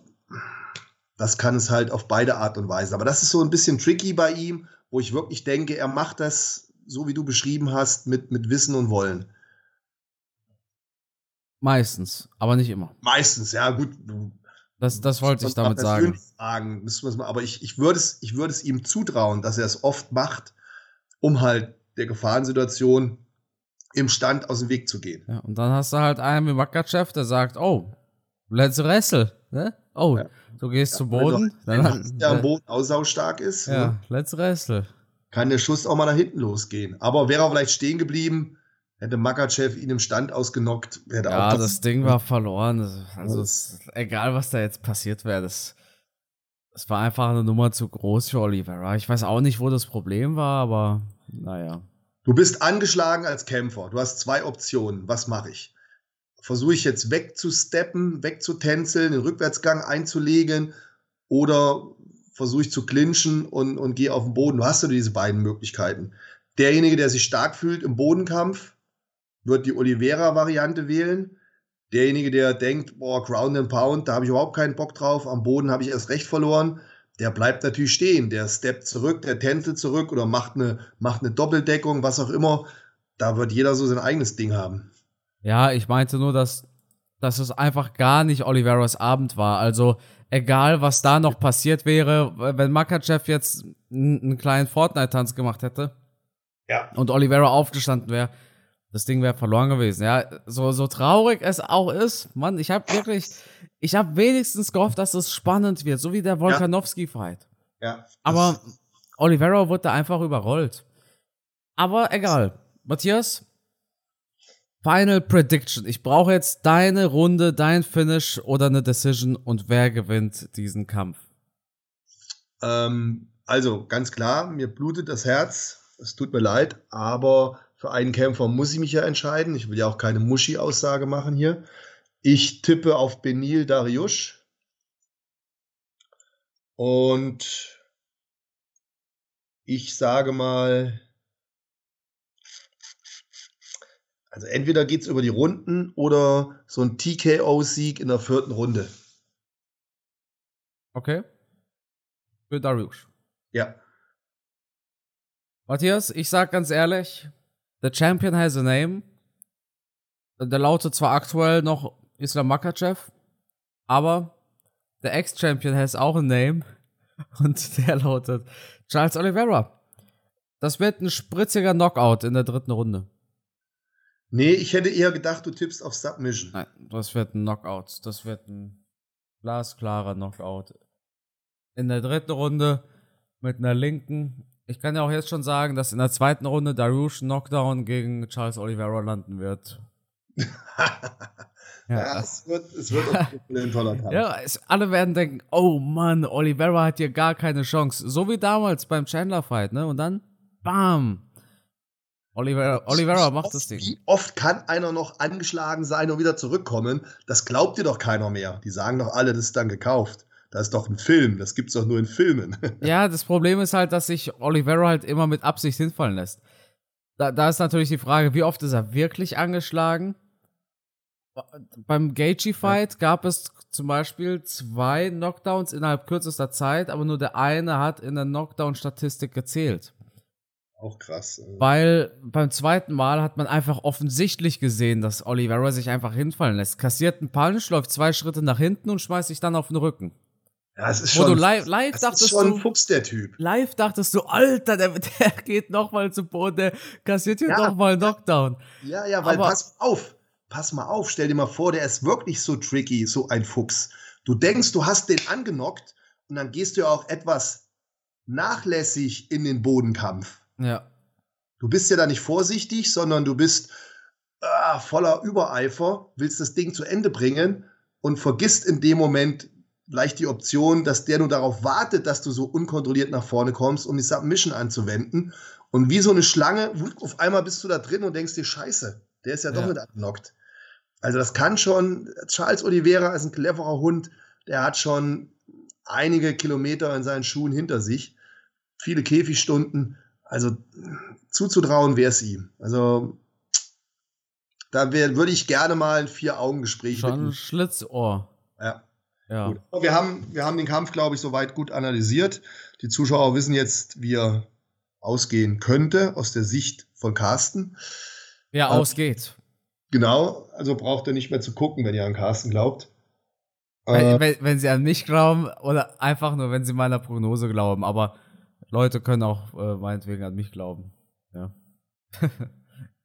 das kann es halt auf beide Art und Weise. Aber das ist so ein bisschen tricky bei ihm, wo ich wirklich denke, er macht das, so wie du beschrieben hast, mit, mit Wissen und Wollen. Meistens, aber nicht immer. Meistens, ja, gut. Das, das wollte ich damit sagen. Fragen, mal, aber ich, ich würde es, ich würde es ihm zutrauen, dass er es oft macht, um halt der Gefahrensituation im Stand aus dem Weg zu gehen. Ja, und dann hast du halt einen wie Makachev, der sagt, oh, let's wrestle, ne? Oh, ja. du gehst ja, zu Boden? Wenn dann, der am Boden aussaugstark ist. Ja, ne? let's wrestle. Kann der Schuss auch mal nach hinten losgehen. Aber wäre er vielleicht stehen geblieben, hätte Makachev ihn im Stand ausgenockt. Hätte ja, das, das Ding war verloren. Also, es, egal was da jetzt passiert wäre, das, das war einfach eine Nummer zu groß für Oliveira. Ich weiß auch nicht, wo das Problem war, aber naja. Du bist angeschlagen als Kämpfer. Du hast zwei Optionen. Was mache ich? Versuche ich jetzt wegzusteppen, wegzutänzeln, den Rückwärtsgang einzulegen oder versuche ich zu clinchen und, und gehe auf den Boden. Du hast ja diese beiden Möglichkeiten. Derjenige, der sich stark fühlt im Bodenkampf, wird die Oliveira-Variante wählen. Derjenige, der denkt, boah, Ground and Pound, da habe ich überhaupt keinen Bock drauf, am Boden habe ich erst recht verloren, der bleibt natürlich stehen. Der steppt zurück, der tänzelt zurück oder macht eine, macht eine Doppeldeckung, was auch immer. Da wird jeder so sein eigenes Ding haben. Ja, ich meinte nur, dass, dass es einfach gar nicht Oliveras Abend war. Also, egal was da noch passiert wäre, wenn Makachev jetzt einen kleinen Fortnite-Tanz gemacht hätte ja. und Oliveira aufgestanden wäre, das Ding wäre verloren gewesen. Ja, so, so traurig es auch ist, Mann, ich habe wirklich, ich habe wenigstens gehofft, dass es spannend wird, so wie der Volkanovski-Fight. Ja. Aber Oliveira wurde da einfach überrollt. Aber egal. Matthias, Final Prediction. Ich brauche jetzt deine Runde, dein Finish oder eine Decision und wer gewinnt diesen Kampf? Ähm, also ganz klar, mir blutet das Herz. Es tut mir leid, aber für einen Kämpfer muss ich mich ja entscheiden. Ich will ja auch keine Muschi-Aussage machen hier. Ich tippe auf Benil Dariush. Und ich sage mal, also entweder geht es über die Runden oder so ein TKO-Sieg in der vierten Runde. Okay. Für Dariush. Ja. Matthias, ich sag ganz ehrlich, The Champion has a name. Der lautet zwar aktuell noch Islam Makachev, aber der Ex-Champion has auch a name. Und der lautet Charles Oliveira. Das wird ein spritziger Knockout in der dritten Runde. Nee, ich hätte eher gedacht, du tippst auf Submission. Nein, das wird ein Knockout. Das wird ein glasklarer Knockout. In der dritten Runde mit einer linken ich kann ja auch jetzt schon sagen, dass in der zweiten Runde Darush Knockdown gegen Charles Oliveira landen wird. ja, ja, es wird, es wird ein toller Kampf. Ja, es, alle werden denken, oh Mann, Oliveira hat hier gar keine Chance. So wie damals beim Chandler-Fight, ne? Und dann, bam. Oliveira, Oliveira macht das Ding. Wie oft kann einer noch angeschlagen sein und wieder zurückkommen? Das glaubt dir doch keiner mehr. Die sagen doch alle, das ist dann gekauft. Das ist doch ein Film, das gibt's doch nur in Filmen. ja, das Problem ist halt, dass sich Oliveira halt immer mit Absicht hinfallen lässt. Da, da ist natürlich die Frage, wie oft ist er wirklich angeschlagen? Beim Gaethje-Fight ja. gab es zum Beispiel zwei Knockdowns innerhalb kürzester Zeit, aber nur der eine hat in der Knockdown-Statistik gezählt. Auch krass. Weil beim zweiten Mal hat man einfach offensichtlich gesehen, dass Oliveira sich einfach hinfallen lässt. Kassiert einen Punch, läuft zwei Schritte nach hinten und schmeißt sich dann auf den Rücken. Ja, es ist schon, du live, live das dachtest ist schon du, Fuchs, der Typ. Live dachtest du, Alter, der, der geht nochmal zu Boden, der kassiert hier ja, nochmal einen Knockdown. Ja, ja, weil Aber, pass auf, pass mal auf, stell dir mal vor, der ist wirklich so tricky, so ein Fuchs. Du denkst, du hast den angenockt und dann gehst du ja auch etwas nachlässig in den Bodenkampf. Ja. Du bist ja da nicht vorsichtig, sondern du bist äh, voller Übereifer, willst das Ding zu Ende bringen und vergisst in dem Moment leicht die Option, dass der nur darauf wartet, dass du so unkontrolliert nach vorne kommst, um die Submission anzuwenden. Und wie so eine Schlange, auf einmal bist du da drin und denkst dir, scheiße, der ist ja doch ja. nicht unlocked. Also das kann schon, Charles Oliveira ist ein cleverer Hund, der hat schon einige Kilometer in seinen Schuhen hinter sich, viele Käfigstunden. Also zuzutrauen wäre es ihm. Also da würde ich gerne mal ein Vier-Augen-Gespräch Schon ein Schlitzohr. Ja. Ja. Wir, haben, wir haben den Kampf, glaube ich, soweit gut analysiert. Die Zuschauer wissen jetzt, wie er ausgehen könnte, aus der Sicht von Carsten. Ja, äh, ausgeht. Genau, also braucht er nicht mehr zu gucken, wenn ihr an Carsten glaubt. Wenn, äh, wenn, wenn, sie an mich glauben oder einfach nur, wenn sie meiner Prognose glauben. Aber Leute können auch äh, meinetwegen an mich glauben. Ja.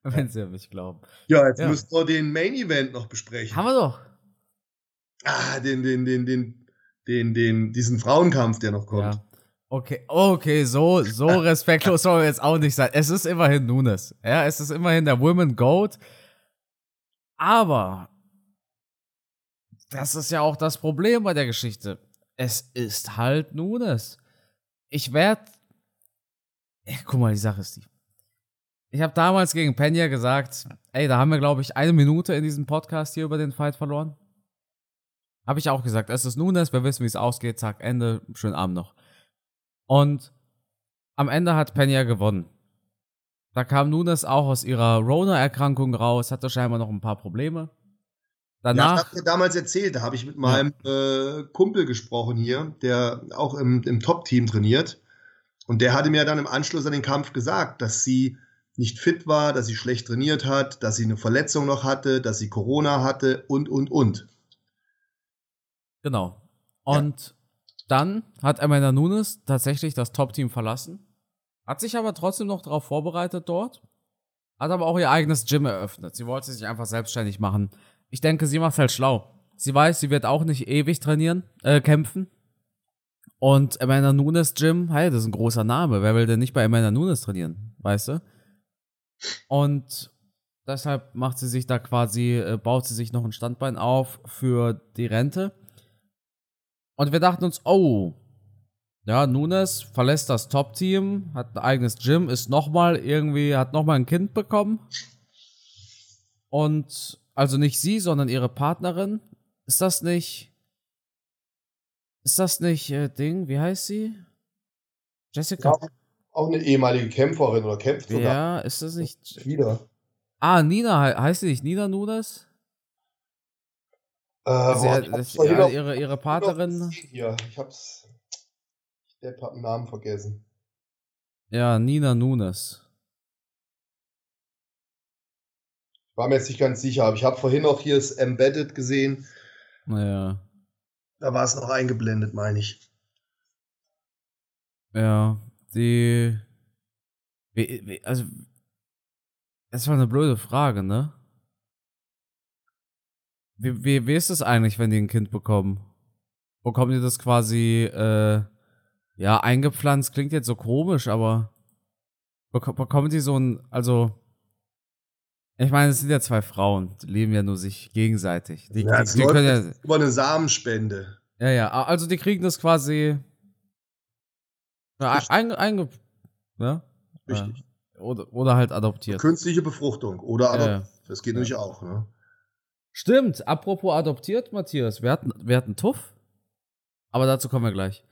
wenn sie an mich glauben. Ja, jetzt ja. müssen wir den Main Event noch besprechen. Haben wir doch ah, den, den, den, den den, den, diesen Frauenkampf, der noch kommt. Ja. Okay, okay, so, so respektlos soll er jetzt auch nicht sein. Es ist immerhin Nunes. Ja, es ist immerhin der Women Goat. Aber das ist ja auch das Problem bei der Geschichte. Es ist halt Nunes. Ich werde. Guck mal, die Sache ist die. Ich habe damals gegen Pena gesagt, ey, da haben wir, glaube ich, eine Minute in diesem Podcast hier über den Fight verloren. Habe ich auch gesagt, es ist Nunes, wir wissen, wie es ausgeht, zack, Ende, schönen Abend noch. Und am Ende hat Pena gewonnen. Da kam Nunes auch aus ihrer Rona-Erkrankung raus, hatte scheinbar noch ein paar Probleme. Danach. Ja, das hat mir damals erzählt, da habe ich mit meinem ja. äh, Kumpel gesprochen hier, der auch im, im Top-Team trainiert. Und der hatte mir dann im Anschluss an den Kampf gesagt, dass sie nicht fit war, dass sie schlecht trainiert hat, dass sie eine Verletzung noch hatte, dass sie Corona hatte und, und, und. Genau. Und ja. dann hat Amanda Nunes tatsächlich das Top-Team verlassen, hat sich aber trotzdem noch darauf vorbereitet dort, hat aber auch ihr eigenes Gym eröffnet. Sie wollte sich einfach selbstständig machen. Ich denke, sie macht halt schlau. Sie weiß, sie wird auch nicht ewig trainieren, äh, kämpfen. Und Amanda Nunes Gym, hey, das ist ein großer Name. Wer will denn nicht bei Amanda Nunes trainieren? Weißt du? Und deshalb macht sie sich da quasi, äh, baut sie sich noch ein Standbein auf für die Rente. Und wir dachten uns, oh, ja, Nunes verlässt das Top-Team, hat ein eigenes Gym, ist nochmal irgendwie, hat nochmal ein Kind bekommen. Und, also nicht sie, sondern ihre Partnerin. Ist das nicht, ist das nicht, äh, Ding, wie heißt sie? Jessica? Ja, auch eine ehemalige Kämpferin oder kämpft sogar. Ja, ist das nicht. Wieder. Ah, Nina, heißt sie nicht Nina Nunes? Äh, also, oh, das, ja, ihre, ihre Partnerin. Hier, ich hab's. Ich hab den Namen vergessen. Ja, Nina Nunes. War mir jetzt nicht ganz sicher, aber ich habe vorhin auch hier das Embedded gesehen. Naja. Da war es noch eingeblendet, meine ich. Ja, die. Wie, wie, also. Das war eine blöde Frage, ne? Wie, wie, wie ist es eigentlich, wenn die ein Kind bekommen? Bekommen die das quasi, äh, ja, eingepflanzt? Klingt jetzt so komisch, aber bekommen die so ein, also, ich meine, es sind ja zwei Frauen, die leben ja nur sich gegenseitig. Die, ja, die, die können ja, über eine Samenspende. Ja, ja, also die kriegen das quasi ja, einge, einge, ja? Richtig. Oder, oder halt adoptiert. Künstliche Befruchtung oder adoptiert. Ja. Das geht natürlich auch, ne? Stimmt, apropos adoptiert, Matthias, wir hatten, wir hatten Tuff, aber dazu kommen wir gleich.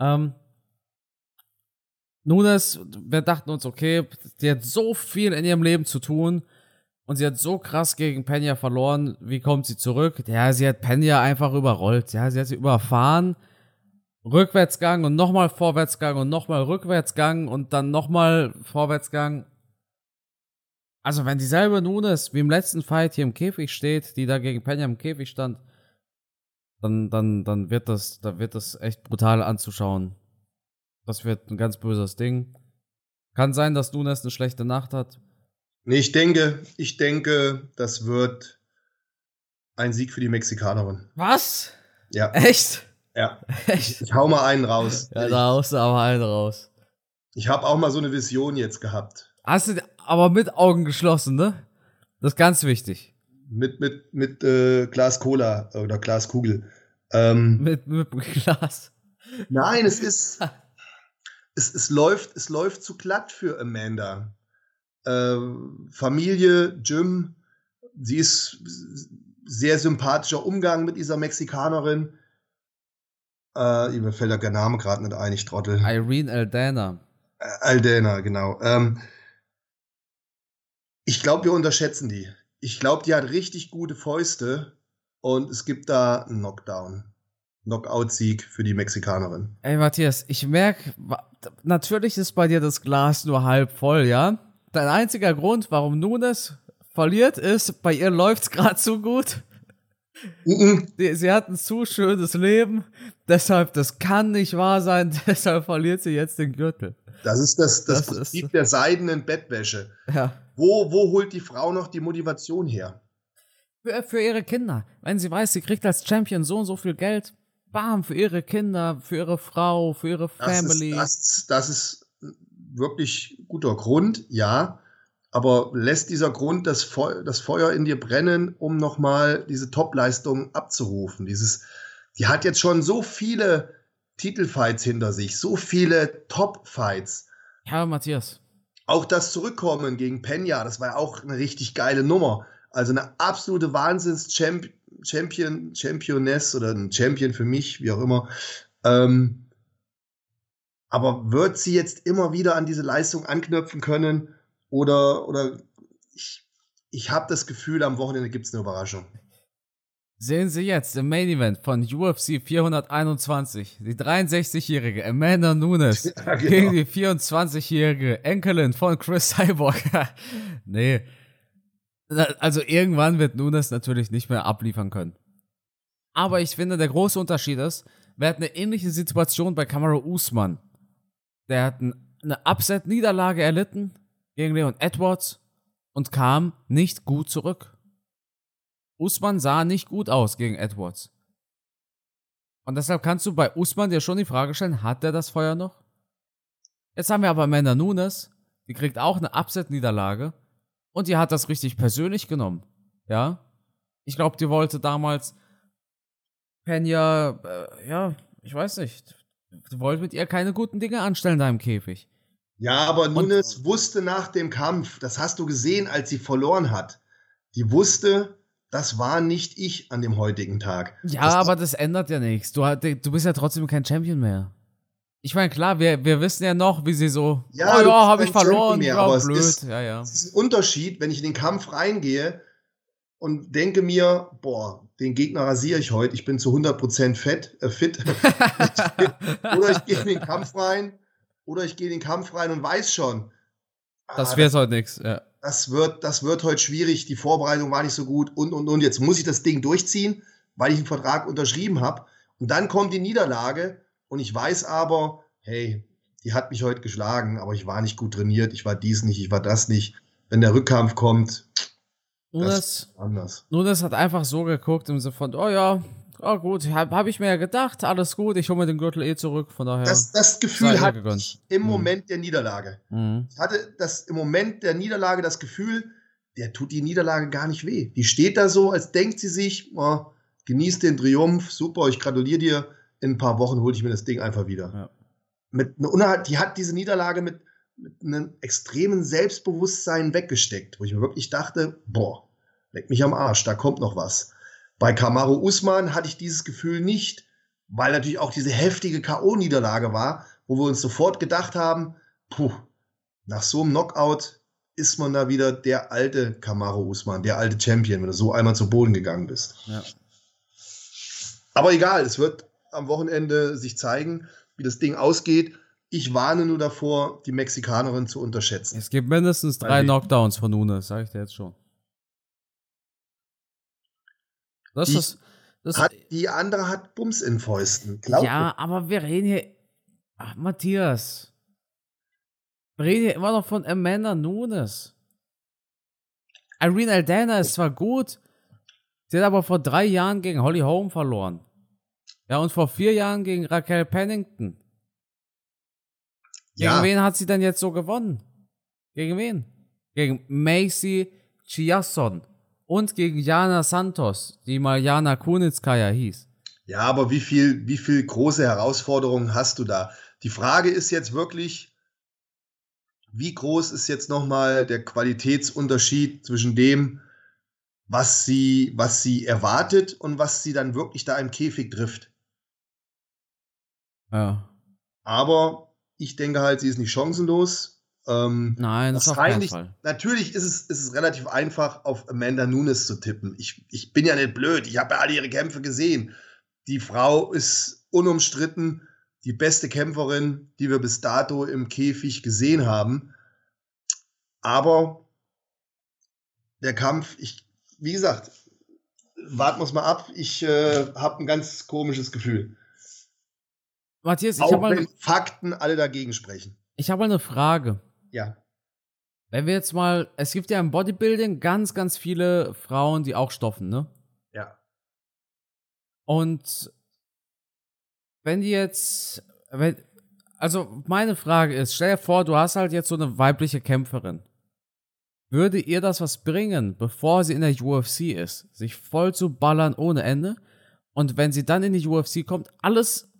Ähm, Nunes, wir dachten uns, okay, die hat so viel in ihrem Leben zu tun und sie hat so krass gegen Pena verloren. Wie kommt sie zurück? Ja, sie hat Pena einfach überrollt. Ja, sie hat sie überfahren. Rückwärtsgang und nochmal Vorwärtsgang und nochmal Rückwärtsgang und dann nochmal Vorwärtsgang. Also wenn dieselbe Nunes wie im letzten Fight hier im Käfig steht, die da gegen Pena im Käfig stand, dann, dann, dann wird das, da wird das echt brutal anzuschauen. Das wird ein ganz böses Ding. Kann sein, dass Nunes eine schlechte Nacht hat. Nee, ich denke, ich denke, das wird ein Sieg für die Mexikanerin. Was? Ja. Echt? Ja. Echt? Ich hau mal einen raus. Ja, da haust du aber einen raus. Ich habe auch mal so eine Vision jetzt gehabt. Hast du aber mit Augen geschlossen, ne? Das ist ganz wichtig. Mit, mit, mit äh, Glas Cola oder Glas Kugel. Ähm, mit, mit Glas. Nein, es ist. es, es, läuft, es läuft zu glatt für Amanda. Äh, Familie, Jim, sie ist sehr sympathischer Umgang mit dieser Mexikanerin. Äh, mir fällt der Name gerade nicht ein, ich trottel. Irene Aldana. Aldana, genau. Ähm, ich glaube, wir unterschätzen die. Ich glaube, die hat richtig gute Fäuste und es gibt da einen Knockdown. Knockout-Sieg für die Mexikanerin. Ey, Matthias, ich merke, natürlich ist bei dir das Glas nur halb voll, ja? Dein einziger Grund, warum Nunes verliert, ist, bei ihr läuft's gerade zu gut. Mhm. Sie, sie hat ein zu schönes Leben, deshalb, das kann nicht wahr sein, deshalb verliert sie jetzt den Gürtel. Das ist das, das, das Prinzip ist, der seidenen Bettwäsche. Ja. Wo, wo holt die Frau noch die Motivation her? Für, für ihre Kinder. Wenn sie weiß, sie kriegt als Champion so und so viel Geld, bam, für ihre Kinder, für ihre Frau, für ihre Family. Das ist, das, das ist wirklich guter Grund, ja. Aber lässt dieser Grund das, Feu das Feuer in dir brennen, um nochmal diese Top-Leistung abzurufen? Dieses, die hat jetzt schon so viele Titelfights hinter sich, so viele Top-Fights. Ja, Matthias. Auch das Zurückkommen gegen Penya, das war ja auch eine richtig geile Nummer. Also eine absolute Wahnsinns-Champion, Championess oder ein Champion für mich, wie auch immer. Ähm, aber wird sie jetzt immer wieder an diese Leistung anknüpfen können? Oder, oder ich, ich habe das Gefühl, am Wochenende gibt es eine Überraschung. Sehen Sie jetzt im Main Event von UFC 421 die 63-jährige Amanda Nunes ja, genau. gegen die 24-jährige Enkelin von Chris Cyborg. nee. Also irgendwann wird Nunes natürlich nicht mehr abliefern können. Aber ich finde, der große Unterschied ist, wir hatten eine ähnliche Situation bei Kamaru Usman. Der hat eine Upset-Niederlage erlitten gegen Leon Edwards und kam nicht gut zurück. Usman sah nicht gut aus gegen Edwards. Und deshalb kannst du bei Usman dir schon die Frage stellen, hat er das Feuer noch? Jetzt haben wir aber Amanda Nunes, die kriegt auch eine Upset-Niederlage und die hat das richtig persönlich genommen. Ja? Ich glaube, die wollte damals Penya, äh, ja, ich weiß nicht, die wollte mit ihr keine guten Dinge anstellen da im Käfig. Ja, aber Nunes und, wusste nach dem Kampf, das hast du gesehen, als sie verloren hat. Die wusste, das war nicht ich an dem heutigen Tag. Ja, das aber das ändert ja nichts. Du, du bist ja trotzdem kein Champion mehr. Ich meine, klar, wir, wir wissen ja noch, wie sie so, ja, oh ja, habe ich verloren, mehr, aber blöd. Es ist, ja, ja. es ist ein Unterschied, wenn ich in den Kampf reingehe und denke mir, boah, den Gegner rasiere ich heute, ich bin zu 100% fett, äh, fit. oder ich gehe in den Kampf rein, oder ich gehe in den Kampf rein und weiß schon. Das ah, wäre heute nichts, ja das wird, das wird heute schwierig, die Vorbereitung war nicht so gut und, und, und. Jetzt muss ich das Ding durchziehen, weil ich einen Vertrag unterschrieben habe. Und dann kommt die Niederlage und ich weiß aber, hey, die hat mich heute geschlagen, aber ich war nicht gut trainiert, ich war dies nicht, ich war das nicht. Wenn der Rückkampf kommt, Nunes, das anders. Nunes hat einfach so geguckt im Sinne von, oh ja, oh gut, habe hab ich mir ja gedacht, alles gut, ich hole mir den Gürtel eh zurück, von daher. Das, das Gefühl hatte ich im mhm. Moment der Niederlage. Mhm. Ich hatte das im Moment der Niederlage das Gefühl, der tut die Niederlage gar nicht weh. Die steht da so, als denkt sie sich, oh, genießt den Triumph, super, ich gratuliere dir, in ein paar Wochen hole ich mir das Ding einfach wieder. Ja. Mit einer, die hat diese Niederlage mit, mit einem extremen Selbstbewusstsein weggesteckt, wo ich mir wirklich dachte, boah, leck mich am Arsch, da kommt noch was. Bei Kamaru Usman hatte ich dieses Gefühl nicht, weil natürlich auch diese heftige K.O.-Niederlage war, wo wir uns sofort gedacht haben, puh, nach so einem Knockout ist man da wieder der alte Kamaru Usman, der alte Champion, wenn du so einmal zu Boden gegangen bist. Ja. Aber egal, es wird am Wochenende sich zeigen, wie das Ding ausgeht. Ich warne nur davor, die Mexikanerin zu unterschätzen. Es gibt mindestens drei Knockdowns von Nunes, sage ich dir jetzt schon. Das die, ist, das hat, die andere hat Bums in Fäusten. Glaub ja, mir. aber wir reden hier. Ach, Matthias. Wir reden hier immer noch von Amanda Nunes. Irene Aldana ist zwar gut, sie hat aber vor drei Jahren gegen Holly Holm verloren. Ja, und vor vier Jahren gegen Raquel Pennington. Gegen ja. wen hat sie denn jetzt so gewonnen? Gegen wen? Gegen Macy Chiasson und gegen Jana Santos, die mal Jana Kunitskaya hieß. Ja, aber wie viel, wie viel große Herausforderungen hast du da? Die Frage ist jetzt wirklich, wie groß ist jetzt nochmal der Qualitätsunterschied zwischen dem, was sie, was sie erwartet und was sie dann wirklich da im Käfig trifft? Ja. Aber ich denke halt, sie ist nicht chancenlos. Ähm, Nein, das ist auf keinen Fall. Natürlich ist es, ist es relativ einfach, auf Amanda Nunes zu tippen. Ich, ich bin ja nicht blöd. Ich habe ja alle ihre Kämpfe gesehen. Die Frau ist unumstritten die beste Kämpferin, die wir bis dato im Käfig gesehen haben. Aber der Kampf, ich, wie gesagt, warten wir es mal ab. Ich äh, habe ein ganz komisches Gefühl. Matthias, ich habe mal Fakten alle dagegen sprechen. Ich habe mal eine Frage. Ja. Wenn wir jetzt mal, es gibt ja im Bodybuilding ganz, ganz viele Frauen, die auch stoffen, ne? Ja. Und wenn die jetzt, wenn, also meine Frage ist, stell dir vor, du hast halt jetzt so eine weibliche Kämpferin. Würde ihr das was bringen, bevor sie in der UFC ist, sich voll zu ballern ohne Ende? Und wenn sie dann in die UFC kommt, alles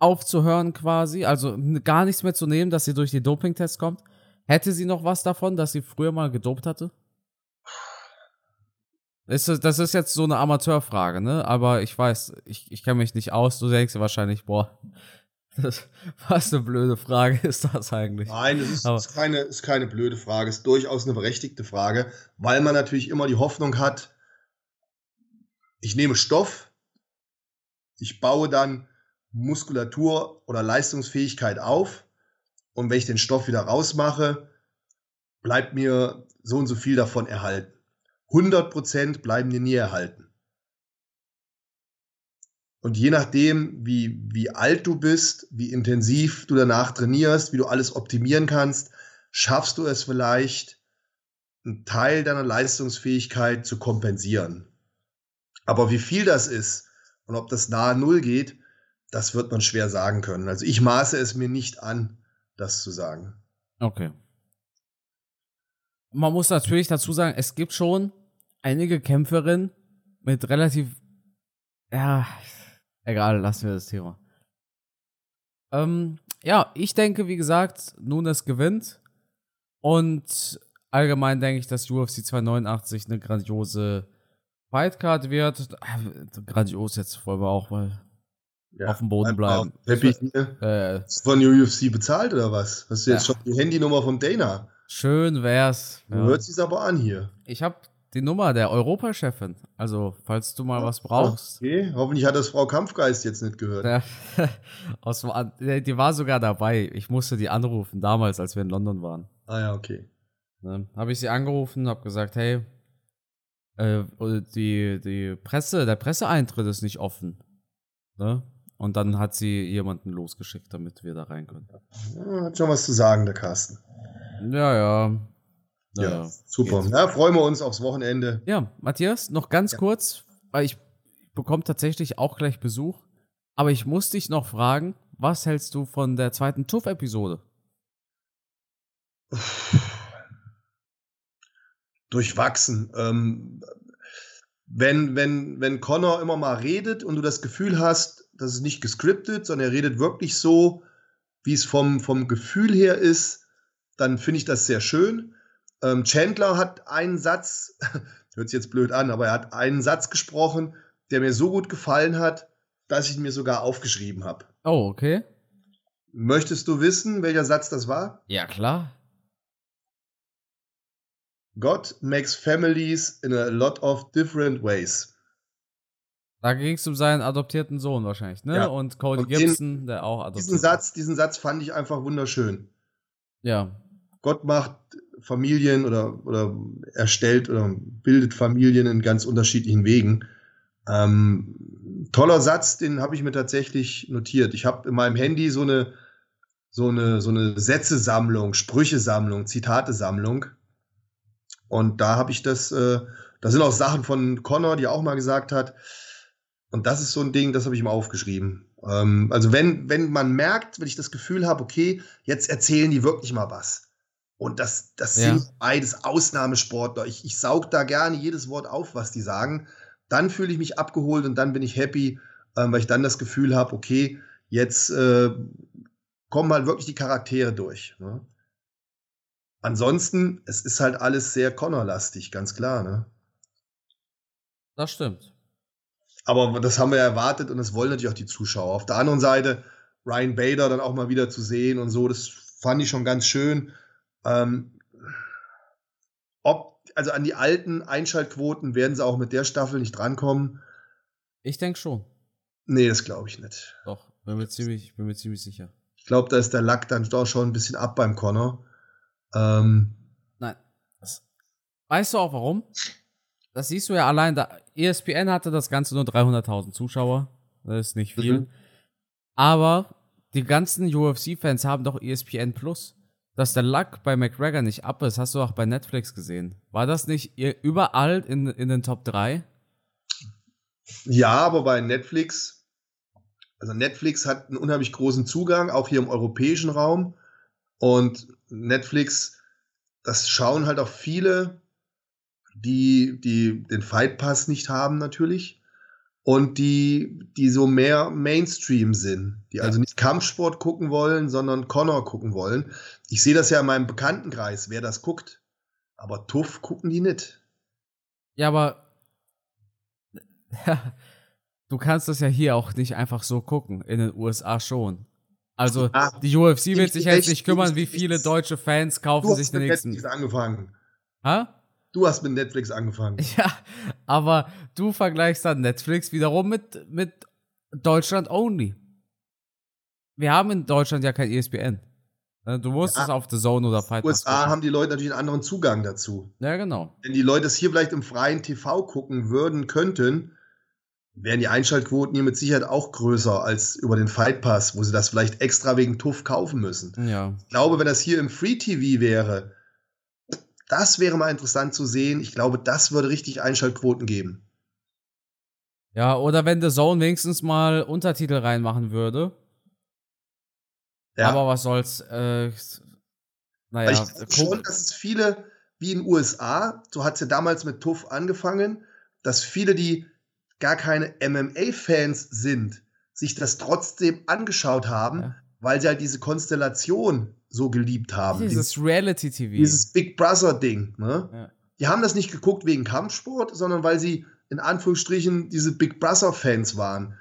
aufzuhören quasi, also gar nichts mehr zu nehmen, dass sie durch die Dopingtests kommt, hätte sie noch was davon, dass sie früher mal gedopt hatte? Das ist, das ist jetzt so eine Amateurfrage, ne? Aber ich weiß, ich, ich kenne mich nicht aus. Du denkst dir wahrscheinlich, boah, das, was eine blöde Frage ist das eigentlich? Nein, es ist, ist, keine, ist keine blöde Frage, es ist durchaus eine berechtigte Frage, weil man natürlich immer die Hoffnung hat, ich nehme Stoff, ich baue dann Muskulatur oder Leistungsfähigkeit auf und wenn ich den Stoff wieder rausmache, bleibt mir so und so viel davon erhalten. 100% bleiben dir nie erhalten. Und je nachdem, wie, wie alt du bist, wie intensiv du danach trainierst, wie du alles optimieren kannst, schaffst du es vielleicht, einen Teil deiner Leistungsfähigkeit zu kompensieren. Aber wie viel das ist und ob das nahe Null geht, das wird man schwer sagen können. Also ich maße es mir nicht an, das zu sagen. Okay. Man muss natürlich dazu sagen, es gibt schon einige Kämpferinnen mit relativ, ja, Egal, lassen wir das Thema. Ähm, ja, ich denke, wie gesagt, Nunes gewinnt. Und allgemein denke ich, dass UFC 289 eine grandiose Fightcard wird. Äh, grandios jetzt wollen wir auch mal ja, auf dem Boden bleiben. Happy äh, von UFC bezahlt oder was? Hast du jetzt ja. schon die Handynummer von Dana? Schön wär's. Ja. Hört sich's aber an hier. Ich habe die Nummer der Europachefin. Also, falls du mal was brauchst. Okay, hoffentlich hat das Frau Kampfgeist jetzt nicht gehört. Ja, aus, die war sogar dabei. Ich musste die anrufen, damals, als wir in London waren. Ah ja, okay. Ne, habe ich sie angerufen, habe gesagt, hey, äh, die, die Presse, der Presseeintritt ist nicht offen. Ne? Und dann hat sie jemanden losgeschickt, damit wir da rein können. Ja, hat schon was zu sagen, der Carsten. Ja, ja. Ja, ja super. Ja, freuen wir uns aufs Wochenende. Ja, Matthias, noch ganz ja. kurz, weil ich bekomme tatsächlich auch gleich Besuch. Aber ich muss dich noch fragen, was hältst du von der zweiten TUF-Episode? Durchwachsen. Ähm, wenn, wenn, wenn Connor immer mal redet und du das Gefühl hast, das ist nicht gescriptet, sondern er redet wirklich so, wie es vom, vom Gefühl her ist, dann finde ich das sehr schön. Ähm, Chandler hat einen Satz, hört sich jetzt blöd an, aber er hat einen Satz gesprochen, der mir so gut gefallen hat, dass ich ihn mir sogar aufgeschrieben habe. Oh, okay. Möchtest du wissen, welcher Satz das war? Ja, klar. God makes families in a lot of different ways. Da ging es um seinen adoptierten Sohn wahrscheinlich, ne? Ja. Und Cody Und Gibson, den, der auch adoptiert. Diesen Satz, diesen Satz fand ich einfach wunderschön. Ja. Gott macht Familien oder, oder erstellt oder bildet Familien in ganz unterschiedlichen Wegen. Ähm, toller Satz, den habe ich mir tatsächlich notiert. Ich habe in meinem Handy so eine, so eine, so eine Sätzesammlung, Sprüchesammlung, Zitatesammlung. Und da habe ich das, äh, da sind auch Sachen von Connor, die auch mal gesagt hat. Und das ist so ein Ding, das habe ich ihm aufgeschrieben. Ähm, also wenn, wenn man merkt, wenn ich das Gefühl habe, okay, jetzt erzählen die wirklich mal was und das, das ja. sind beides Ausnahmesportler. Ich, ich saug da gerne jedes Wort auf, was die sagen. Dann fühle ich mich abgeholt und dann bin ich happy, ähm, weil ich dann das Gefühl habe, okay, jetzt äh, kommen halt wirklich die Charaktere durch. Ne? Ansonsten, es ist halt alles sehr Connor-lastig, ganz klar. Ne? Das stimmt. Aber das haben wir erwartet und das wollen natürlich auch die Zuschauer. Auf der anderen Seite, Ryan Bader dann auch mal wieder zu sehen und so, das fand ich schon ganz schön. Ähm, ob, also an die alten Einschaltquoten werden sie auch mit der Staffel nicht drankommen. Ich denke schon. Nee, das glaube ich nicht. Doch, bin mir ziemlich, bin mir ziemlich sicher. Ich glaube, da ist der Lack dann doch schon ein bisschen ab beim Connor. Ähm, Nein. Weißt du auch warum? Das siehst du ja allein. Da, ESPN hatte das Ganze nur 300.000 Zuschauer. Das ist nicht viel. Mhm. Aber die ganzen UFC-Fans haben doch ESPN Plus dass der Luck bei McGregor nicht ab ist, hast du auch bei Netflix gesehen. War das nicht überall in, in den Top 3? Ja, aber bei Netflix Also Netflix hat einen unheimlich großen Zugang, auch hier im europäischen Raum. Und Netflix, das schauen halt auch viele, die, die den Fight Pass nicht haben natürlich und die, die so mehr Mainstream sind, die ja. also nicht Kampfsport gucken wollen, sondern Connor gucken wollen. Ich sehe das ja in meinem Bekanntenkreis, wer das guckt. Aber Tuff gucken die nicht. Ja, aber du kannst das ja hier auch nicht einfach so gucken, in den USA schon. Also ah, die UFC wird sich jetzt nicht kümmern, wie viele deutsche Fans kaufen sich den nächsten. Angefangen. Ha? Du hast mit Netflix angefangen. Ja, aber du vergleichst dann Netflix wiederum mit, mit Deutschland only. Wir haben in Deutschland ja kein ESPN. Ne, du musst ja, es auf The Zone oder Fight USA haben die Leute natürlich einen anderen Zugang dazu. Ja, genau. Wenn die Leute es hier vielleicht im freien TV gucken würden, könnten, wären die Einschaltquoten hier mit Sicherheit auch größer als über den Fight Pass, wo sie das vielleicht extra wegen TUF kaufen müssen. Ja. Ich glaube, wenn das hier im Free TV wäre, das wäre mal interessant zu sehen. Ich glaube, das würde richtig Einschaltquoten geben. Ja, oder wenn The Zone wenigstens mal Untertitel reinmachen würde. Ja. Aber was soll's. Äh, naja, ich glaube schon, dass es viele, wie in den USA, so hat es ja damals mit Tuff angefangen, dass viele, die gar keine MMA-Fans sind, sich das trotzdem angeschaut haben, ja. weil sie halt diese Konstellation so geliebt haben. Dieses Reality-TV. Dieses Big Brother-Ding. Ne? Ja. Die haben das nicht geguckt wegen Kampfsport, sondern weil sie in Anführungsstrichen diese Big Brother-Fans waren.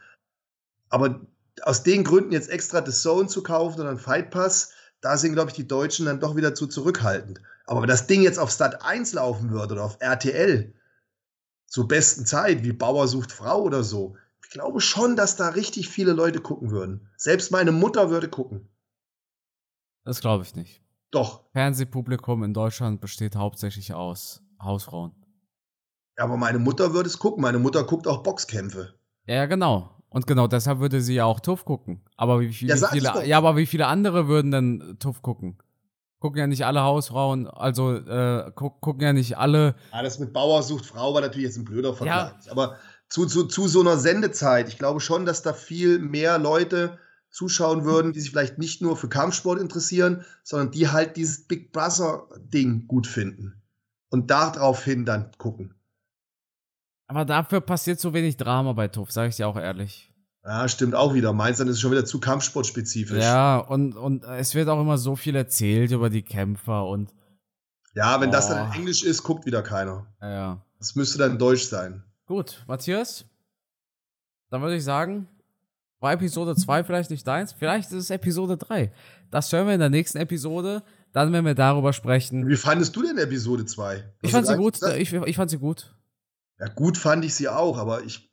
Aber aus den Gründen jetzt extra The Zone zu kaufen oder einen Fight Pass, da sind, glaube ich, die Deutschen dann doch wieder zu zurückhaltend. Aber wenn das Ding jetzt auf Stat 1 laufen würde oder auf RTL zur besten Zeit, wie Bauer sucht Frau oder so, ich glaube schon, dass da richtig viele Leute gucken würden. Selbst meine Mutter würde gucken. Das glaube ich nicht. Doch. Fernsehpublikum in Deutschland besteht hauptsächlich aus Hausfrauen. Ja, aber meine Mutter würde es gucken. Meine Mutter guckt auch Boxkämpfe. Ja, genau. Und genau deshalb würde sie ja auch TUF gucken. Aber wie, viele, ja, viele ja, aber wie viele andere würden denn TUF gucken? Gucken ja nicht alle Hausfrauen, also äh, gu gucken ja nicht alle. Ja, das mit Bauer sucht Frau war natürlich jetzt ein blöder Vergleich. Ja. Aber zu, zu, zu so einer Sendezeit, ich glaube schon, dass da viel mehr Leute zuschauen würden, die sich vielleicht nicht nur für Kampfsport interessieren, sondern die halt dieses Big Brother-Ding gut finden. Und daraufhin dann gucken. Aber dafür passiert so wenig Drama bei TUF, sage ich dir auch ehrlich. Ja, stimmt auch wieder. Meins dann ist es schon wieder zu kampfsportspezifisch. Ja, und, und es wird auch immer so viel erzählt über die Kämpfer und. Ja, wenn oh. das dann in Englisch ist, guckt wieder keiner. Ja. Das müsste dann Deutsch sein. Gut, Matthias. Dann würde ich sagen, war Episode 2 vielleicht nicht deins? Vielleicht ist es Episode 3. Das hören wir in der nächsten Episode. Dann werden wir darüber sprechen. Wie fandest du denn Episode 2? Ich fand sie gut. Ich, ich fand sie gut. Ja, gut fand ich sie auch, aber ich.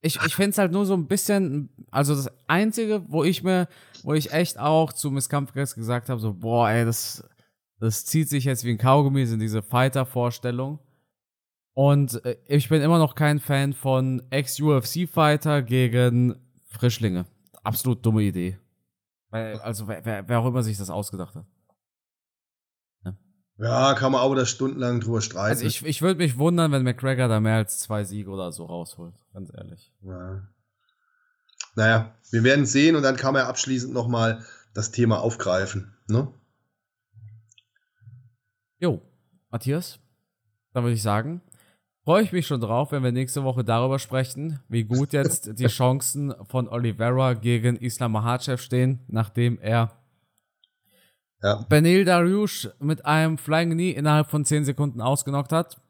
Ich, ich finde es halt nur so ein bisschen, also das Einzige, wo ich mir, wo ich echt auch zu Miss Kampfgest gesagt habe, so, boah, ey, das, das zieht sich jetzt wie ein Kaugummi, sind diese Fighter-Vorstellungen. Und äh, ich bin immer noch kein Fan von Ex-UFC-Fighter gegen Frischlinge. Absolut dumme Idee. Also, wer, wer auch immer sich das ausgedacht hat. Ja, kann man auch da stundenlang drüber streiten. Also ich, ich würde mich wundern, wenn McGregor da mehr als zwei Siege oder so rausholt, ganz ehrlich. Ja. Naja, wir werden sehen und dann kann man ja abschließend nochmal das Thema aufgreifen. Ne? Jo, Matthias, dann würde ich sagen, freue ich mich schon drauf, wenn wir nächste Woche darüber sprechen, wie gut jetzt die Chancen von Oliveira gegen Islam Mahachev stehen, nachdem er ja. Benil Dariush mit einem Flying Knee innerhalb von 10 Sekunden ausgenockt hat.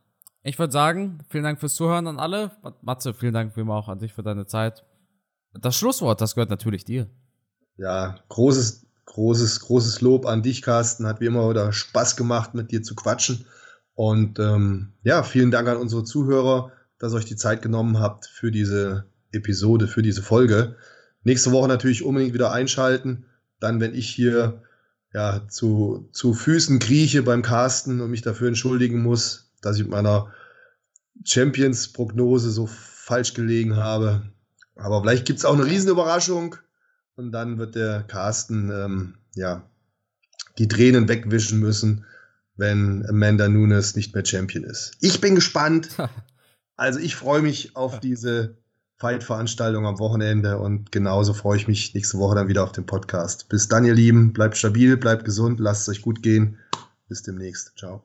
Ich würde sagen, vielen Dank fürs Zuhören an alle. Matze, vielen Dank wie immer auch an dich für deine Zeit. Das Schlusswort, das gehört natürlich dir. Ja, großes, großes, großes Lob an dich, Carsten. Hat wie immer wieder Spaß gemacht, mit dir zu quatschen. Und ähm, ja, vielen Dank an unsere Zuhörer, dass ihr euch die Zeit genommen habt für diese Episode, für diese Folge. Nächste Woche natürlich unbedingt wieder einschalten. Dann, wenn ich hier ja, zu, zu Füßen krieche beim Casten und mich dafür entschuldigen muss, dass ich mit meiner Champions-Prognose so falsch gelegen habe. Aber vielleicht gibt es auch eine Riesenüberraschung und dann wird der Carsten ähm, ja, die Tränen wegwischen müssen, wenn Amanda Nunes nicht mehr Champion ist. Ich bin gespannt. Also ich freue mich auf diese Fight-Veranstaltung am Wochenende und genauso freue ich mich nächste Woche dann wieder auf den Podcast. Bis dann, ihr Lieben, bleibt stabil, bleibt gesund, lasst es euch gut gehen. Bis demnächst. Ciao.